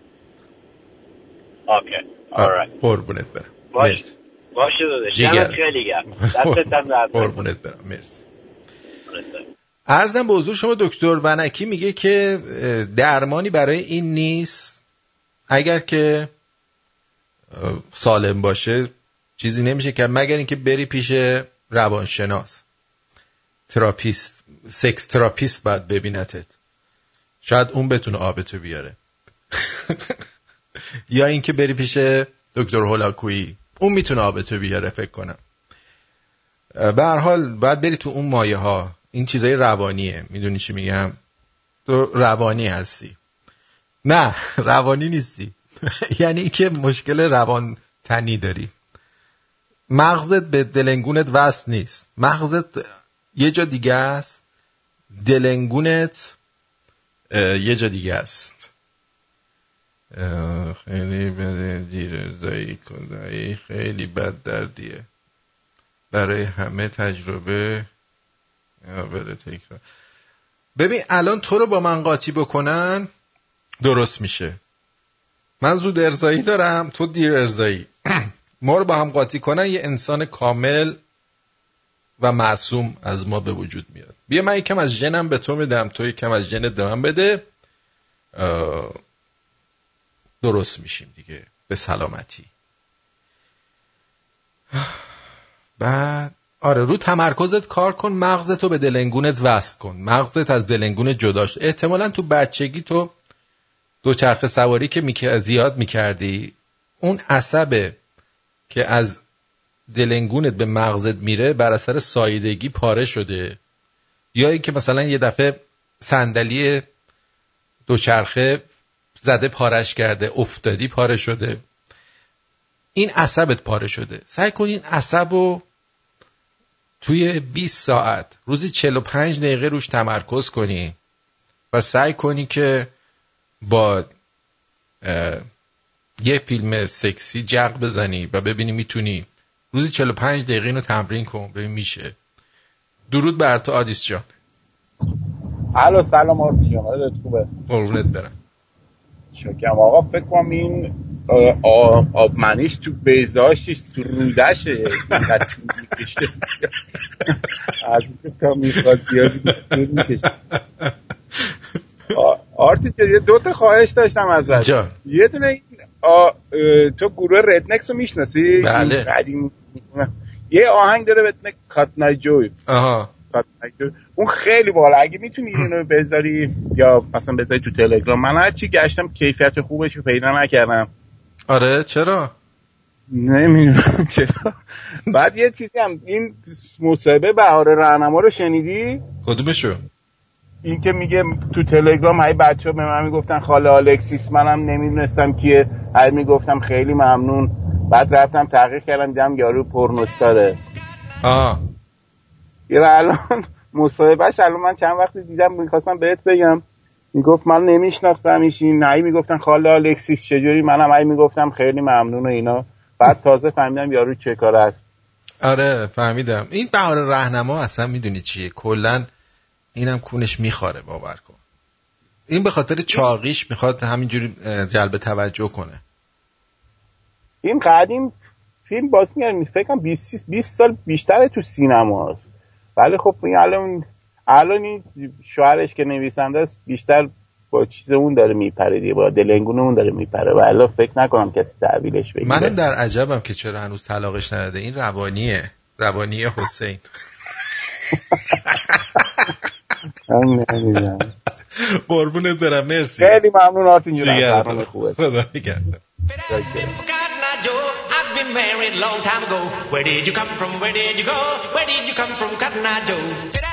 okay. آره. قربونت برم. مرسی. باشه جگر. دمت خیلی گرم. دستت هم درد نکنه. قربونت برم. مرسی. عرضم به حضور شما دکتر ونکی میگه که درمانی برای این نیست. اگر که سالم باشه چیزی نمیشه کرد مگر اینکه بری پیش روانشناس. therapist sex therapist باید ببینتت. شاید اون بتونه آبتو بیاره. یا اینکه بری پیش دکتر هولاکویی. اون می‌تونه آبتو بیاره فکر کنم. به هر حال باید بری تو اون مایه ها این چیزای روانیه. می‌دونی چی میگم؟ تو روانی هستی. نه روانی نیستی. یعنی که مشکل روان تنی داری. مغزت به دلنگونت وصل نیست. مغزت یه جا دیگه است. دلنگونت یه جا دیگه است. خیلی بده دیر زایی کدایی خیلی بد دردیه برای همه تجربه تکرار. ببین الان تو رو با من قاطی بکنن درست میشه. من زود ارزایی دارم تو دیر ارزایی ما رو با هم قاطی کنن یه انسان کامل و معصوم از ما به وجود میاد. بیا من یکم از ژنم به تو میدم تو یکم از به من بده. درست میشیم دیگه به سلامتی. بعد آره رو تمرکزت کار کن مغزتو به دلنگونت وصل کن. مغزت از دلنگونت جدا شد احتمالا تو بچگی تو دوچرخه سواری که میک- زیاد می‌کردی اون عصبه که از دلنگونت به مغزت میره بر اثر سایدگی پاره شده. یا اینکه مثلا یه دفعه صندلی دوچرخه زده پارش کرده افتادی پاره شده. این عصبت پاره شده. سعی کن این عصب رو توی 20 ساعت روزی 45 دقیقه روش تمرکز کنی و سعی کنی که با یه فیلم سکسی جق بزنی و ببینی می‌تونی روزی 45 دقیقه اینو تمرین کن ببین میشه. درود بر تو آدیس جان. الو سلام آرتین جان خوبه؟ قربونت برم. شکم آقا فکر کنم این آب منیش تو بیزاشش تو رودشه. از این تا می‌خواد زیادی طول می‌کشه. آ- آرتین جان، یه دو تا خواهش داشتم ازت. یه دونه این تو گروه ردنکس رو می‌شناسی؟ بله. قدیم. یه آهنگ داره به اسم کات نایجوی آها اون خیلی بالا. اگه می‌تونی اینو بذاری یا مثلا بذاری تو تلگرام من هرچی گشتم کیفیت خوبش رو پیدا نکردم. آره چرا؟ نمی‌دونم چرا؟ بعد یه چیزی هم این مصاحبه بهار راهنما رو شنیدی؟ کدومشو؟ این که میگه تو تلگرام های بچه ها به من می‌گفتن خاله آلکسیس منم نمی‌دونستم کیه هر می‌گفتم خیلی ممنون. بعد رفتم تحقیق کردم دیدم یارو porn star ه. آه یه الان مصاحبهش الان من چند وقتی دیدم می‌خواستم بهت بگم. می‌گفت من نمیشناختم ایشونو می‌گفتن خاله آلکسیس چجوری؟ منم ای می‌گفتم خیلی ممنون و اینا. بعد تازه فهمیدم یارو چه کار است. آره فهمیدم. این بهاره رهنما اصلا می‌دونی چیه؟ کلا اینم کونش میخواره باور کن. این به خاطر چاقیش می‌خواد همینجوری جلب توجه کنه. این قدیم فیلم باز میگم فکرم 20 20 سال بیشتر تو سینماست ولی خب این الان الان این شوهرش که نویسنده است بیشتر با چیز اون داره میپره دیگه با دلنگون اون داره میپره و الان فکر نکنم کسی تحویلش بگیره منم در عجبم که چرا هنوز طلاقش نداده این روانیه روانی حسین. قربونت برم مرسی خیلی ممنون آرتین جون خوبه خدا نگهدار. Been married long time ago. Where did you come from? Where did you go? Where did you come from, Cotton Eye Joe?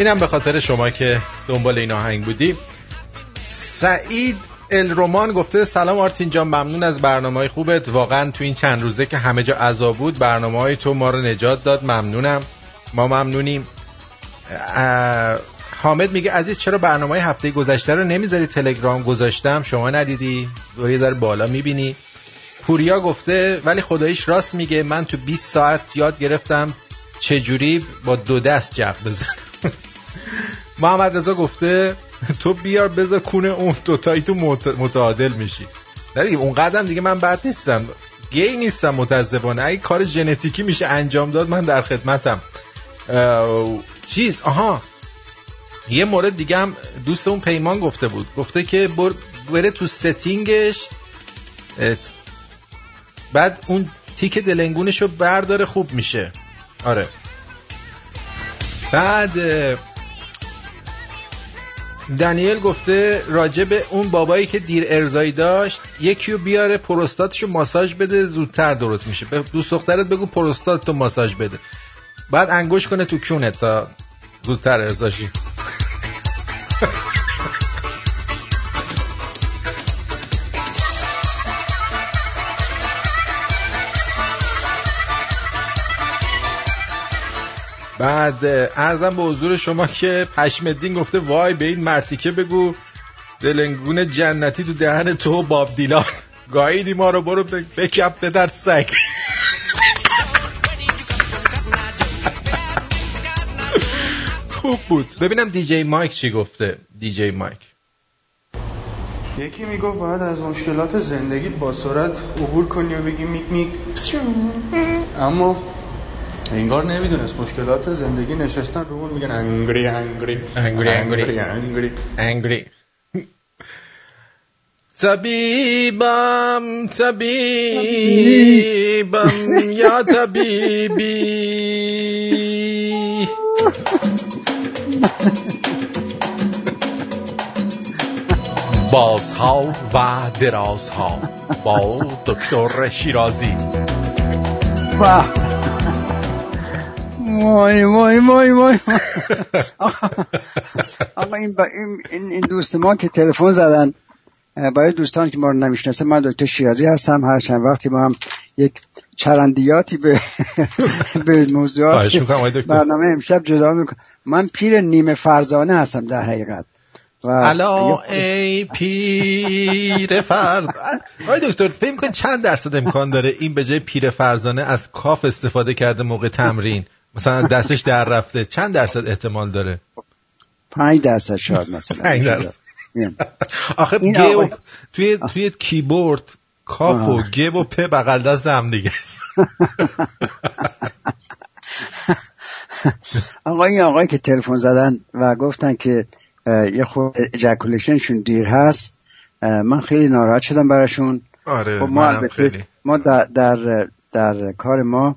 اینم به خاطر شما که دنبال این آهنگ بودی. سعید الرومان گفته سلام آرتین جان ممنون از برنامه های خوبت. واقعا تو این چند روزه که همه جا عذاب بود برنامه های تو ما رو نجات داد. ممنونم. ما ممنونیم. حامد میگه عزیز چرا برنامه های هفته گذشته رو نمی‌ذاری تلگرام گذاشتم؟ شما ندیدی. دوری ذره بالا می‌بینی. پوریا گفته ولی خداییش راست میگه من تو 20 ساعت یاد گرفتم چجوری با دو دست جب بزنم. محمد رضا گفته تو بیار بذار کونه اون دوتایی تو مت- متعادل میشی. نه دیگه اون قدم دیگه من بد نیستم. گی نیستم متاسفانه. اگه کار ژنتیکی میشه انجام داد من در خدمتم. اه، چیز؟ آها. یه مورد دیگه هم دوست اون پیمان گفته بود. گفته که بر بره تو ستینگش. اه، بعد اون تیک دلنگونش رو برداره خوب میشه. آره. بعد اه، دنیل گفته راجع به اون بابایی که دیر ارزایی داشت یکی رو بیاره پروستاتشو ماساژ بده زودتر درست میشه. به دوست دخترت بگو پروستات تو ماساژ بده. بعد انگوش کنه تو کونت تا زودتر ارزاشی. بعد ارزم به حضور شما که پشمدین گفته وای به این مرتیکه بگو. دلنگون جنتی تو دهن تو باب دیلان گاییدی ما رو برو بکپ در سگ. خوب بود. ببینم دیجی مایک چی گفته. دیجی مایک. یکی می‌گفت باید از مشکلات زندگی با سرعت عبور کنی و بگی میک میک. اما انگار نمی‌دونست. مشکلات زندگی نشستن رو اون میگن انگری انگری. انگری انگری. انگری انگری. طبیبم طبیبم. یا طبیبی. بازها و درازها. با دکتر شیرازی. وای وای وای وای. آقا این, با این, این دوست ما که تلفن زدن برای دوستان که ما رو نمی‌شناسه من دکتر شیرازی هستم. هر چند وقتی ما هم یک چرندیاتی به به موضوعات. برنامه امشب جدا می‌کنم. من پیر نیمه فرزانه هستم در حقیقت. و الا ای پیر فرز آقای دکتر فکر کن چند درصد امکان داره این به جای پیر فرزانه از کاف استفاده کرده موقع تمرین؟ مثلا دستش در رفته چند درصد احتمال داره؟ پنج درصد شاید مثلا. پنج درصد. آخه گ توی توی کیبورد کاپ و. گ و پ بغل دست هم دیگه. است. آقا این آقایی که تلفن زدن و گفتن که یه خود اجاکولیشنشون دیر هست من خیلی ناراحت شدم براشون. آره خب ما خیلی. ما در, در, در کار ما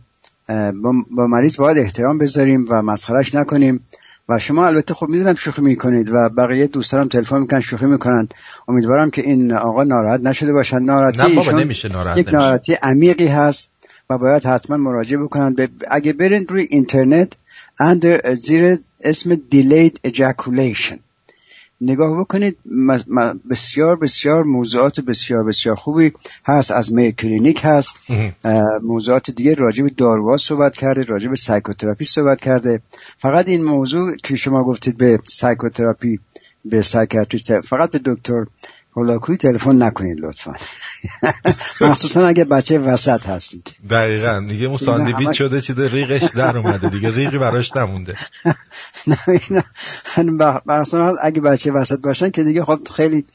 با, مریض باید احترام بذاریم و مسخرش نکنیم. و شما البته خب می‌دونم شوخی می‌کنید و بقیه دوستانم تلفن می‌کنن شوخی می‌کنن. امیدوارم که این آقا ناراحت نشده باشن. ناراحتی نه بابا ایشون نمیشه ناراحت یک. ناراحتی عمیقی هست و باید حتما مراجعه بکنن. به- اگه برین روی اینترنت under زیر اسم delayed ejaculation. نگاه بکنید بسیار بسیار موضوعات بسیار بسیار خوبی هست. از Mayo Clinic هست. موضوعات دیگه راجع به داروها صحبت کرده راجع به psychotherapy صحبت کرده. فقط این موضوع که شما گفتید به psychotherapy به psychiatrist فقط به دکتر هولاکوی تلفن نکنید لطفا. مخصوصا اگه بچه وسط هستید. دقیقا. دیگه اون ساندویچ شده چیز ریغش در اومده. دیگه ریغی براش نمونده. نه اگه بچه وسط باشن که دیگه خب خیلی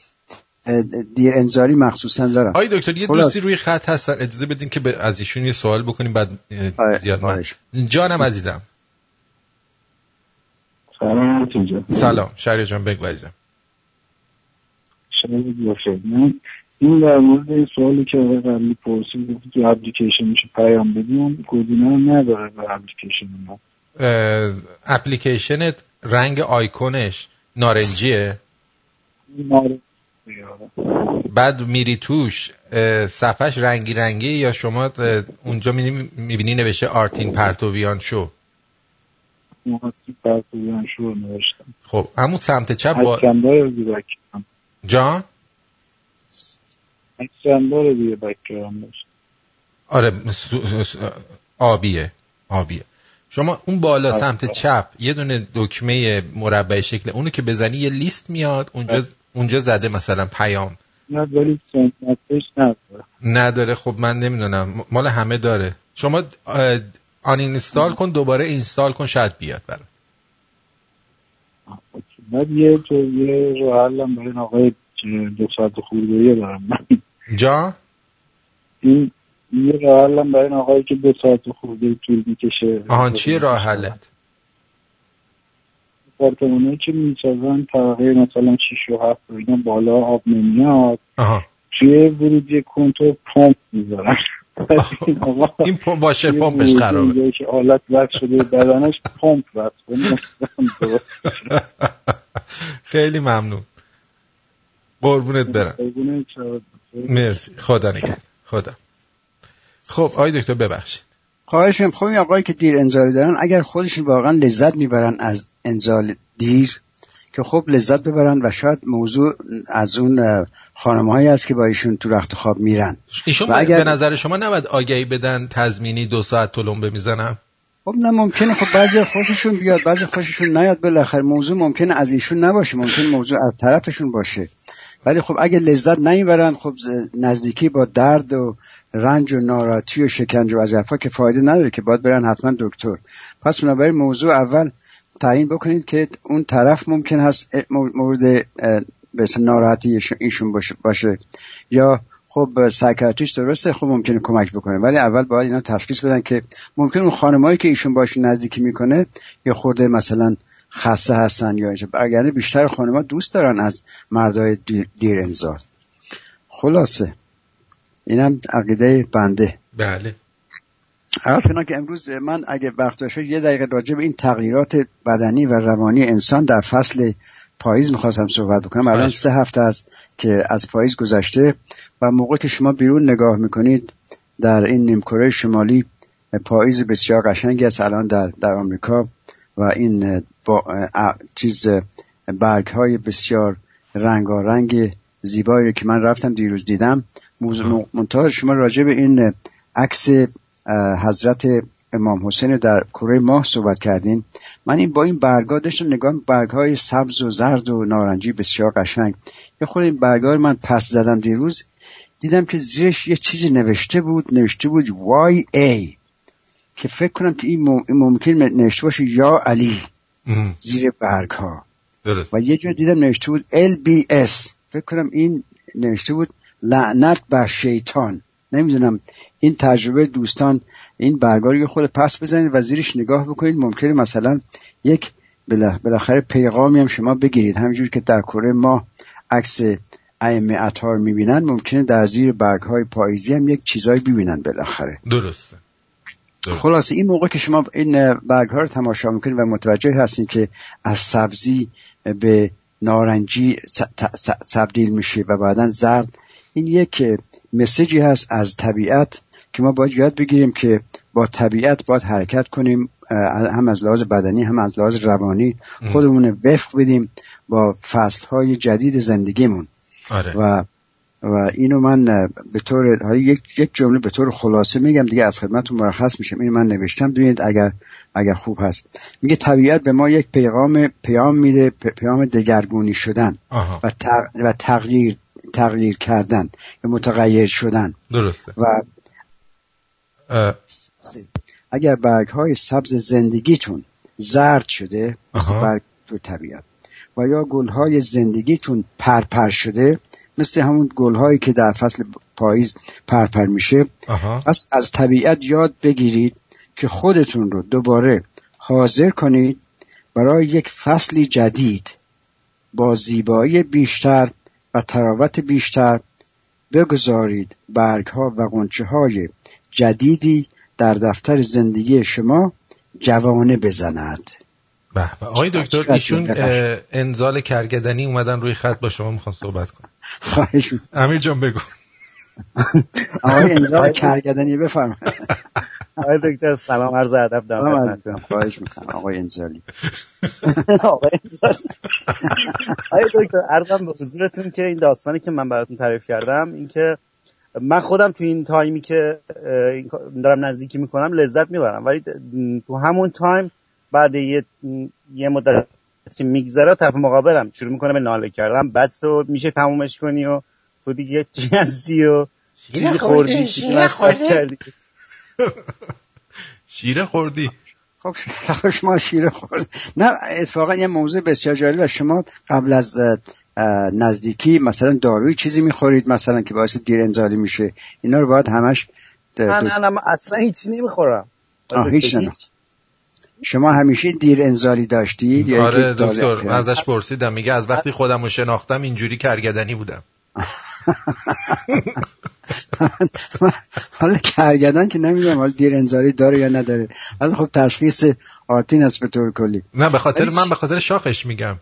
دیر انذاری مخصوصا دارن آقای دکتر یه. دوستی روی خط هستن. اجازه بدین که از ایشون یه سوال بکنیم بعد اه، زیاد من جانم عزیزم. سلام سلام. شهری جان بگو عزیزم. شما بخیر من این در مورد این سوالی که آقای قبلی پرسید گفت تو اپلیکیشن میشه پیام بدیم گزینه هم نداره به اپلیکیشن ما. اپلیکیشنت رنگ آیکونش نارنجیه؟ بعد میری توش صفحش رنگی رنگی یا شما اونجا می‌بینی نوشته آرتین پرتویان شو؟ پرتویان نوشتم. خب همون سمت چپ با جان؟ اکسندار دیگه بکرم آره آبیه آبیه. شما اون بالا آره. سمت چپ یه دونه دکمه مربع شکل اونو که بزنی یه لیست میاد اونجا اونجا زده مثلا پیام. نداره. خب من نمی‌دونم. مال همه داره. شما آن اینستال کن دوباره اینستال کن شاید بیاد برات. بعد یه تو یه حلم برای این آقای دو ساعت خورده دارم جا؟ این یه راه حلم برای این آقایی که دو ساعت خورده طول می‌کشه. آهان چیه راه حلت که می‌سازن طبقه مثلا 6 و 7 و اینا بالا آب نمیاد. آها. توی ورودی کنتور پمپ می‌ذارن. این پمپ واشر پمپش خرابه. که آلت وقت شده بدنش پمپ وقت خیلی ممنون. قربونت برم. مرسی. خدا نگهد خدا. خب آقای دکتر ببخشید. خواهش می‌کنم خب این آقایی که دیر انزالی دارن اگر خودشون واقعا لذت می‌برن از انزال دیر که خب لذت ببرن و شاید موضوع از اون خانم هایی است که با ایشون تو رخت خواب میرن. ایشون و اگر- به نظر شما نباید آگهی بدن تضمینی دو ساعت تلمبه می‌زنم خب نه ممکنه. خب بعضی خوششون بیاد بعضی خوششون نیاد. بالاخره موضوع ممکنه از ایشون نباشه. ممکن موضوع از طرفشون باشه. ولی خب اگه لذت نمی‌برن خب نزدیکی با درد و رنج و ناراحتی و شکنجه و از که فایده نداره که باید برن حتما دکتر. پس بنابراین موضوع اول تعیین بکنید که اون طرف ممکن هست مورد به ناراحتی ایشون- باشه, یا خب سایکاتریست درسته خب ممکنه کمک بکنه. ولی اول باید اینا تشخیص بدن که ممکن اون خانمایی که ایشون باشون نزدیکی می‌کنه یا خورده مثلا خسته هستن یا اینجا. اگر بیشتر خانمها دوست دارن از مردای دیر, انزال خلاصه. اینم عقیده بنده. بله. عرض کنم که امروز من اگه وقت داشت یه دقیقه راجع به این تغییرات بدنی و روانی انسان در فصل پاییز می‌خواستم صحبت بکنم. الان سه هفته است که از پاییز گذشته و موقع که شما بیرون نگاه می‌کنید در این نیمکره شمالی پاییز بسیار قشنگی است الان در در آمریکا و این با چیز برگ های بسیار رنگارنگ زیبایی که من رفتم دیروز دیدم. منتها شما راجع به این عکس حضرت امام حسین در کره ماه صحبت کردیم. من این با این برگا داشتم نگاه برگ های سبز و زرد و نارنجی بسیار قشنگ. یه خود این برگا رو من پس زدم دیروز. دیدم که زیرش یه چیزی نوشته بود نوشته بود YA که فکر کنم که این, مم... ممکن نوشته باشه یا علی. زیر برگ ها درست. و یه جا دیدم نوشته بود LBS فکر کنم این نوشته بود لعنت بر شیطان. نمی‌دونم این تجربه دوستان این برگا رو یه خود پس بزنید و زیرش نگاه بکنید. ممکنه مثلا یک بالاخره پیغامی هم شما بگیرید. همینجور که در کره ما عکس ائمه اطهار می‌بینن ممکنه در زیر برگ های پاییزی هم یک چیزایی ببینن بالاخره. درسته. خلاصه این موقع که شما این برگ ها رو تماشا می‌کنید و متوجه هستید که از سبزی به نارنجی تبدیل میشه و بعدا زرد این یک مسیجی هست از طبیعت که ما باید یاد بگیریم که با طبیعت باید حرکت کنیم هم از لحاظ بدنی هم از لحاظ روانی خودمون وفق بدیم با فصل های جدید زندگیمون. آره. و و اینو من به طور یک یک جمله به طور خلاصه میگم دیگه از خدمتتون مرخص میشم اینو من نوشتم. ببینید اگر اگر خوب هست. میگه طبیعت به ما یک پیغام پیام میده پیام دگرگونی شدن آها. و, تغ- و تغییر تغییر کردن یا متغیر شدن. درسته. و اگر برگ های سبز زندگیتون زرد شده مثل آها. برگ تو طبیعت و یا گل های زندگیتون پرپر شده مثل همون گل هایی که در فصل پاییز پرپر میشه پس از طبیعت یاد بگیرید که خودتون رو دوباره حاضر کنید برای یک فصلی جدید با زیبایی بیشتر و تراوت بیشتر بگذارید برگ ها و قنچه های جدیدی در دفتر زندگی شما جوانه بزند. به به. آقای دکتر ایشون انزال کرگدنی اومدن روی خط با شما می‌خوان صحبت کنن. خواهش می- امیر جان بگو. آقای انجام کرگدنی بفرمایید. آقای دکتر سلام عرض ادب دارم خدمتتون. خواهش می‌کنم آقای انجالی آقای انسان. آقای دکتر عرضم به حضورتون که این داستانی که من براتون تعریف کردم این که من خودم تو این تایمی که دارم نزدیکی می‌کنم لذت می‌برم. ولی تو همون تایم بعد یه, یه مدت که میگذره طرف مقابلم شروع می‌کنه به ناله کردن. بعد تو میشه تمومش کنی و تو دیگه چی هستی و چیزی خوردی؟ مصرف کردی. شیره خوردی؟ خب شما شیر خورد نه اتفاقا یه موضوع بسیار جالب و شما قبل از نزدیکی مثلا داروی چیزی می‌خورید مثلا که باعث دیر انزالی میشه. اینا رو باید همش من د- الان اصلا هیچی نمی‌خورم. آه، هیچ نمی- شما همیشه دیر انزالی داشتید یا آره دکتر انقلاب؟ ازش پرسیدم. میگه از وقتی خودم رو شناختم اینجوری کرگدنی بودم. حالا کرگدن که نمی‌دونم حالا دیر انزالی داره یا نداره. ولی خب تشخیص آرتین است به طور کلی. نه به خاطر من به خاطر شاخش میگم.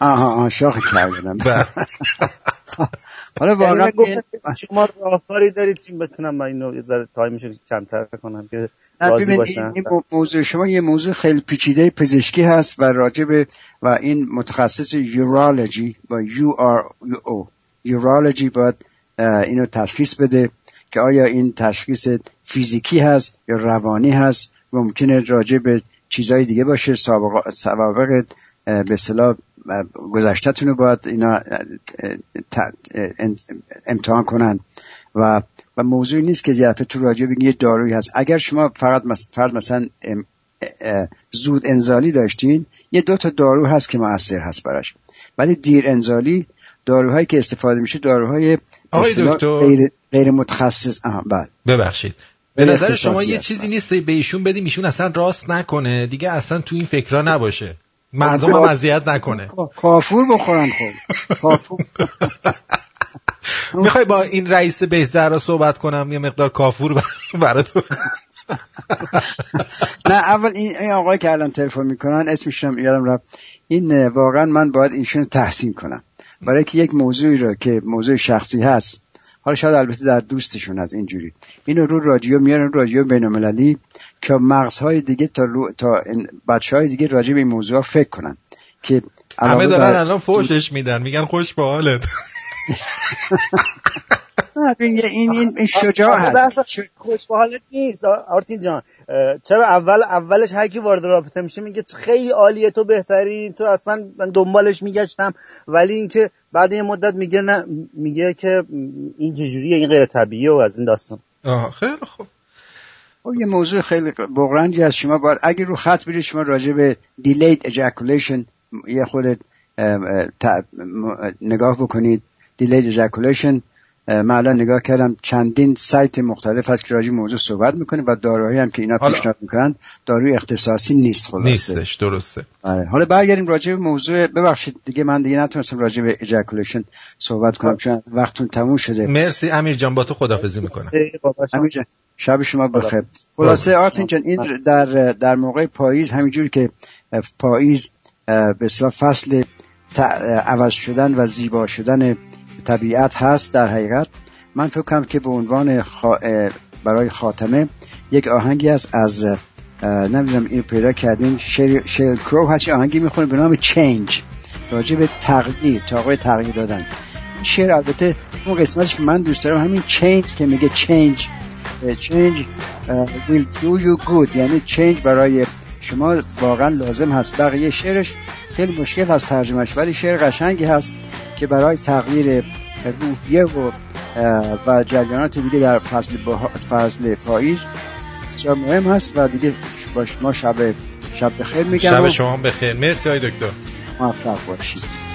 آها آها شاخ کرگدن بله. حالا یعنی واقعا که شما راهکاری دارید که بتونم من اینو یه ذره time ش کمتر کنم که راضی باشن این این مو- موضوع شما یه موضوع خیلی پیچیده پزشکی هست و راجب و این متخصص urology با U R O urology باید اینو تشخیص بده که آیا این تشخیص فیزیکی هست یا روانی هست. ممکنه راجع به چیزهای دیگه باشه سوابق به اصطلاح اه، گذشته‌تون رو باید اینا امتحان کنن. و و موضوعی نیست که یه تو راجع بگی یه دارویی هست. اگر شما فقط فرض مثلا زود انزالی داشتین یه دو تا دارو هست که موثر هست براش. ولی دیر انزالی داروهایی که استفاده میشه داروهای به. غیر, غیر متخصص. بله. ببخشید. به نظر شما یه. چیزی نیست به ایشون بدیم ایشون اصلا راست نکنه. دیگه اصلا تو این فکرها نباشه. مردم هم اذیت نکنه. کافور بخورن خب. کافور. می‌خوای با این رئیس بهزر رو صحبت کنم؟ یه مقدار کافور بر- برای تو نه اول این, آقای که الان تلفن می‌کنن اسمش هم یادم رفت. این واقعا من باید ایشون رو تحسین کنم. برای که یک موضوعی رو که موضوع شخصی هست حالا شاید البته در دوستشون از اینجوری. اینو رو رادیو میارن رادیو بینالمللی. که مغزهای دیگه تا رو تا بچه های دیگه راجع به این موضوع فکر کنن که همه علاوه دارن بر- الان فوشش میدن میگن خوش به حالت. این این شجاع هست. خوش به حالت نیست. آرتین جان چرا اول اولش هر کی وارد رابطه میشه میگه خیلی عالیه تو بهتری تو اصلا من دنبالش میگشتم. ولی اینکه بعد یه مدت میگه نه میگه که این چجوریه این غیر طبیعیه و از این داستان. آه خیلی خوب. خب یه موضوع خیلی بغرنجی از شما. باید اگه رو خط برید شما راجع به delayed ejaculation یه خود نگاه بکنید. ejaculation اه، من الان نگاه کردم چندین سایت مختلف هست که راجع به موضوع صحبت می‌کنه و داروهایی هم که اینا پیشنهاد می‌کنن داروی اختصاصی نیست خلاصه. نیستش درسته. آره. حالا برگردیم راجع به موضوع ببخشید دیگه من دیگه نتونستم راجع به ejaculation صحبت کنم چون وقتون تموم شده. مرسی. امیر جان با تو خداحافظی می‌کنم. امیر جان شب شما بخیر. خلاصه آرتین جان این در در موقع پاییز همینجور که پاییز به اصطلاح فصل عوض شدن و زیبا شدن طبیعت هست در حقیقت. من فکر کنم که به عنوان خا- برای خاتمه یک آهنگی هست از نمی‌دونم این پیدا کردین Sheryl Crow هست آهنگی می‌خونه به نام Change راجع به تغییر تاقای تغییر دادن. این شعر البته اون قسمتش که من دوست دارم همین چینج که میگه change uh, will do you good. یعنی change برای شما واقعا لازم هست. بقیه شعرش خیلی مشکل هست ترجمهش ولی شعر قشنگی هست که برای تغییر روحیه و و جریانات دیگه در فصل, بها- فصل پاییز بسیار مهم هست و دیگه با شما شب شب بخیر میگم شب شما بخیر. مرسی های دکتر. موفق باشید.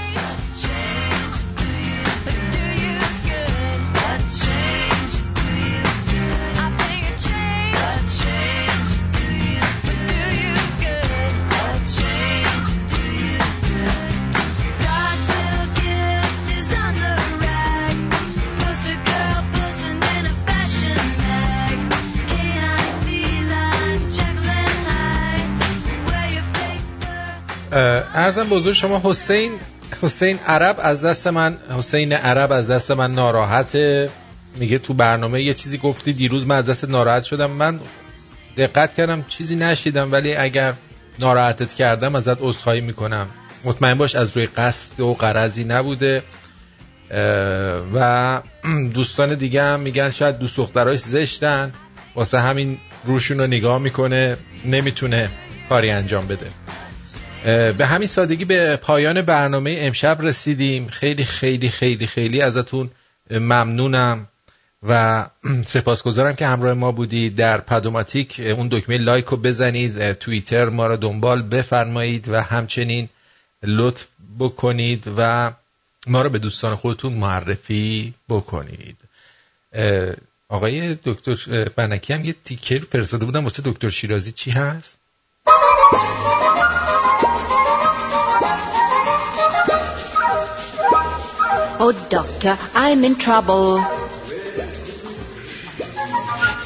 ارزم بزرگ شما حسین حسین عرب از دست من حسین عرب از دست من ناراحته میگه تو برنامه یه چیزی گفتی دیروز من از دست ناراحت شدم. من دقت کردم چیزی نشیدم ولی اگر ناراحتت کردم ازت عذرخواهی می‌کنم. مطمئن باش از روی قصد و قرضی نبوده. و دوستان دیگه هم میگن شاید دوست دخترهاش زشتن. واسه همین روشون رو نگاه می‌کنه نمی‌تونه کاری انجام بده. به همین سادگی به پایان برنامه امشب رسیدیم. خیلی خیلی خیلی خیلی ازتون ممنونم و سپاسگزارم که همراه ما بودید. در پدوماتیک اون دکمه لایک رو بزنید توییتر ما رو دنبال بفرمایید و همچنین لطف بکنید و ما رو به دوستان خودتون معرفی بکنید. آقای دکتر بنکی هم یه تیکر فرستاده بودم واسه دکتر شیرازی. چی هست؟ Oh, doctor, I'm in trouble.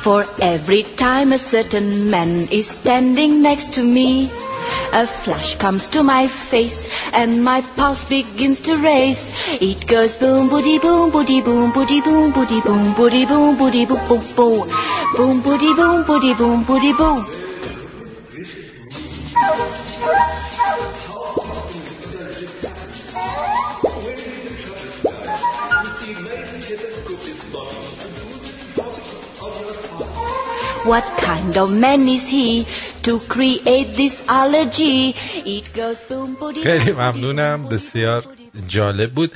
For every time a certain man is standing next to me, a flash comes to my face and my pulse begins to race. It goes boom, boody, boom, boody, boom, boody, boom, boody, boom, boody, boom, boody, boom, boom, boom, boom, boody, boom, boody, boom, boody, boom. What kind of man is he? to create this allergy. It goes boom, boom, خیلی ممنونم. بسیار جالب بود.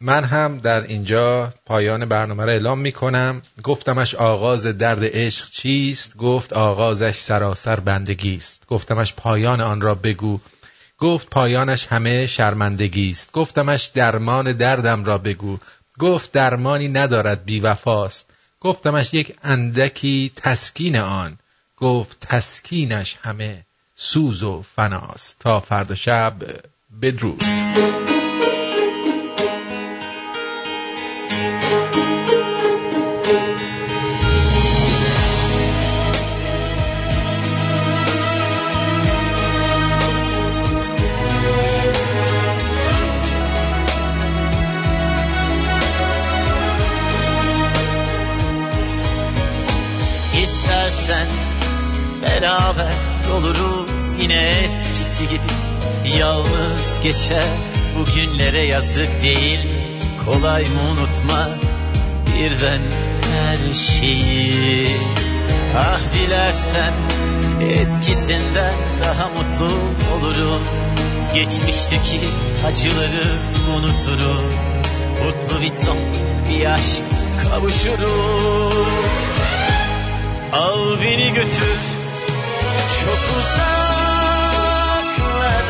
من هم در اینجا پایان برنامه را اعلام می کنم گفتمش آغاز درد عشق چیست؟ گفت آغازش سراسر بندگی است. گفتمش پایان آن را بگو. گفت پایانش همه شرمندگی است. گفتمش درمان دردم را بگو. گفت درمانی ندارد بی وفاست گفتمش یک اندکی تسکین آن. گفت تسکینش همه سوز و فناست. تا فردا شب بدرود. Eskisi gibi Yalnız geçer. Bu günlere yazık değil? Kolay mı unutmak birden her şeyi? Ah dilersen eskisinden daha mutlu oluruz. Geçmişteki acıları unuturuz. Mutlu bir son bir aşk kavuşuruz. Al beni götür çok uzaklara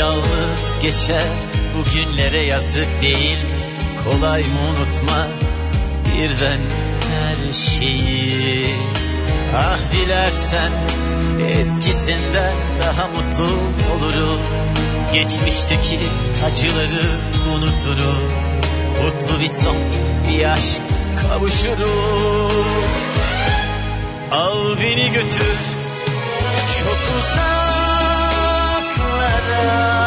Yalnız geçer. Bu günlere yazık değil? Kolay mı unutmak? Birden her şeyi. Ah dilersen eskisinden daha mutlu oluruz. Geçmişteki acıları unuturuz. Mutlu bir son bir aşk kavuşuruz. Al beni götür çok uzak love.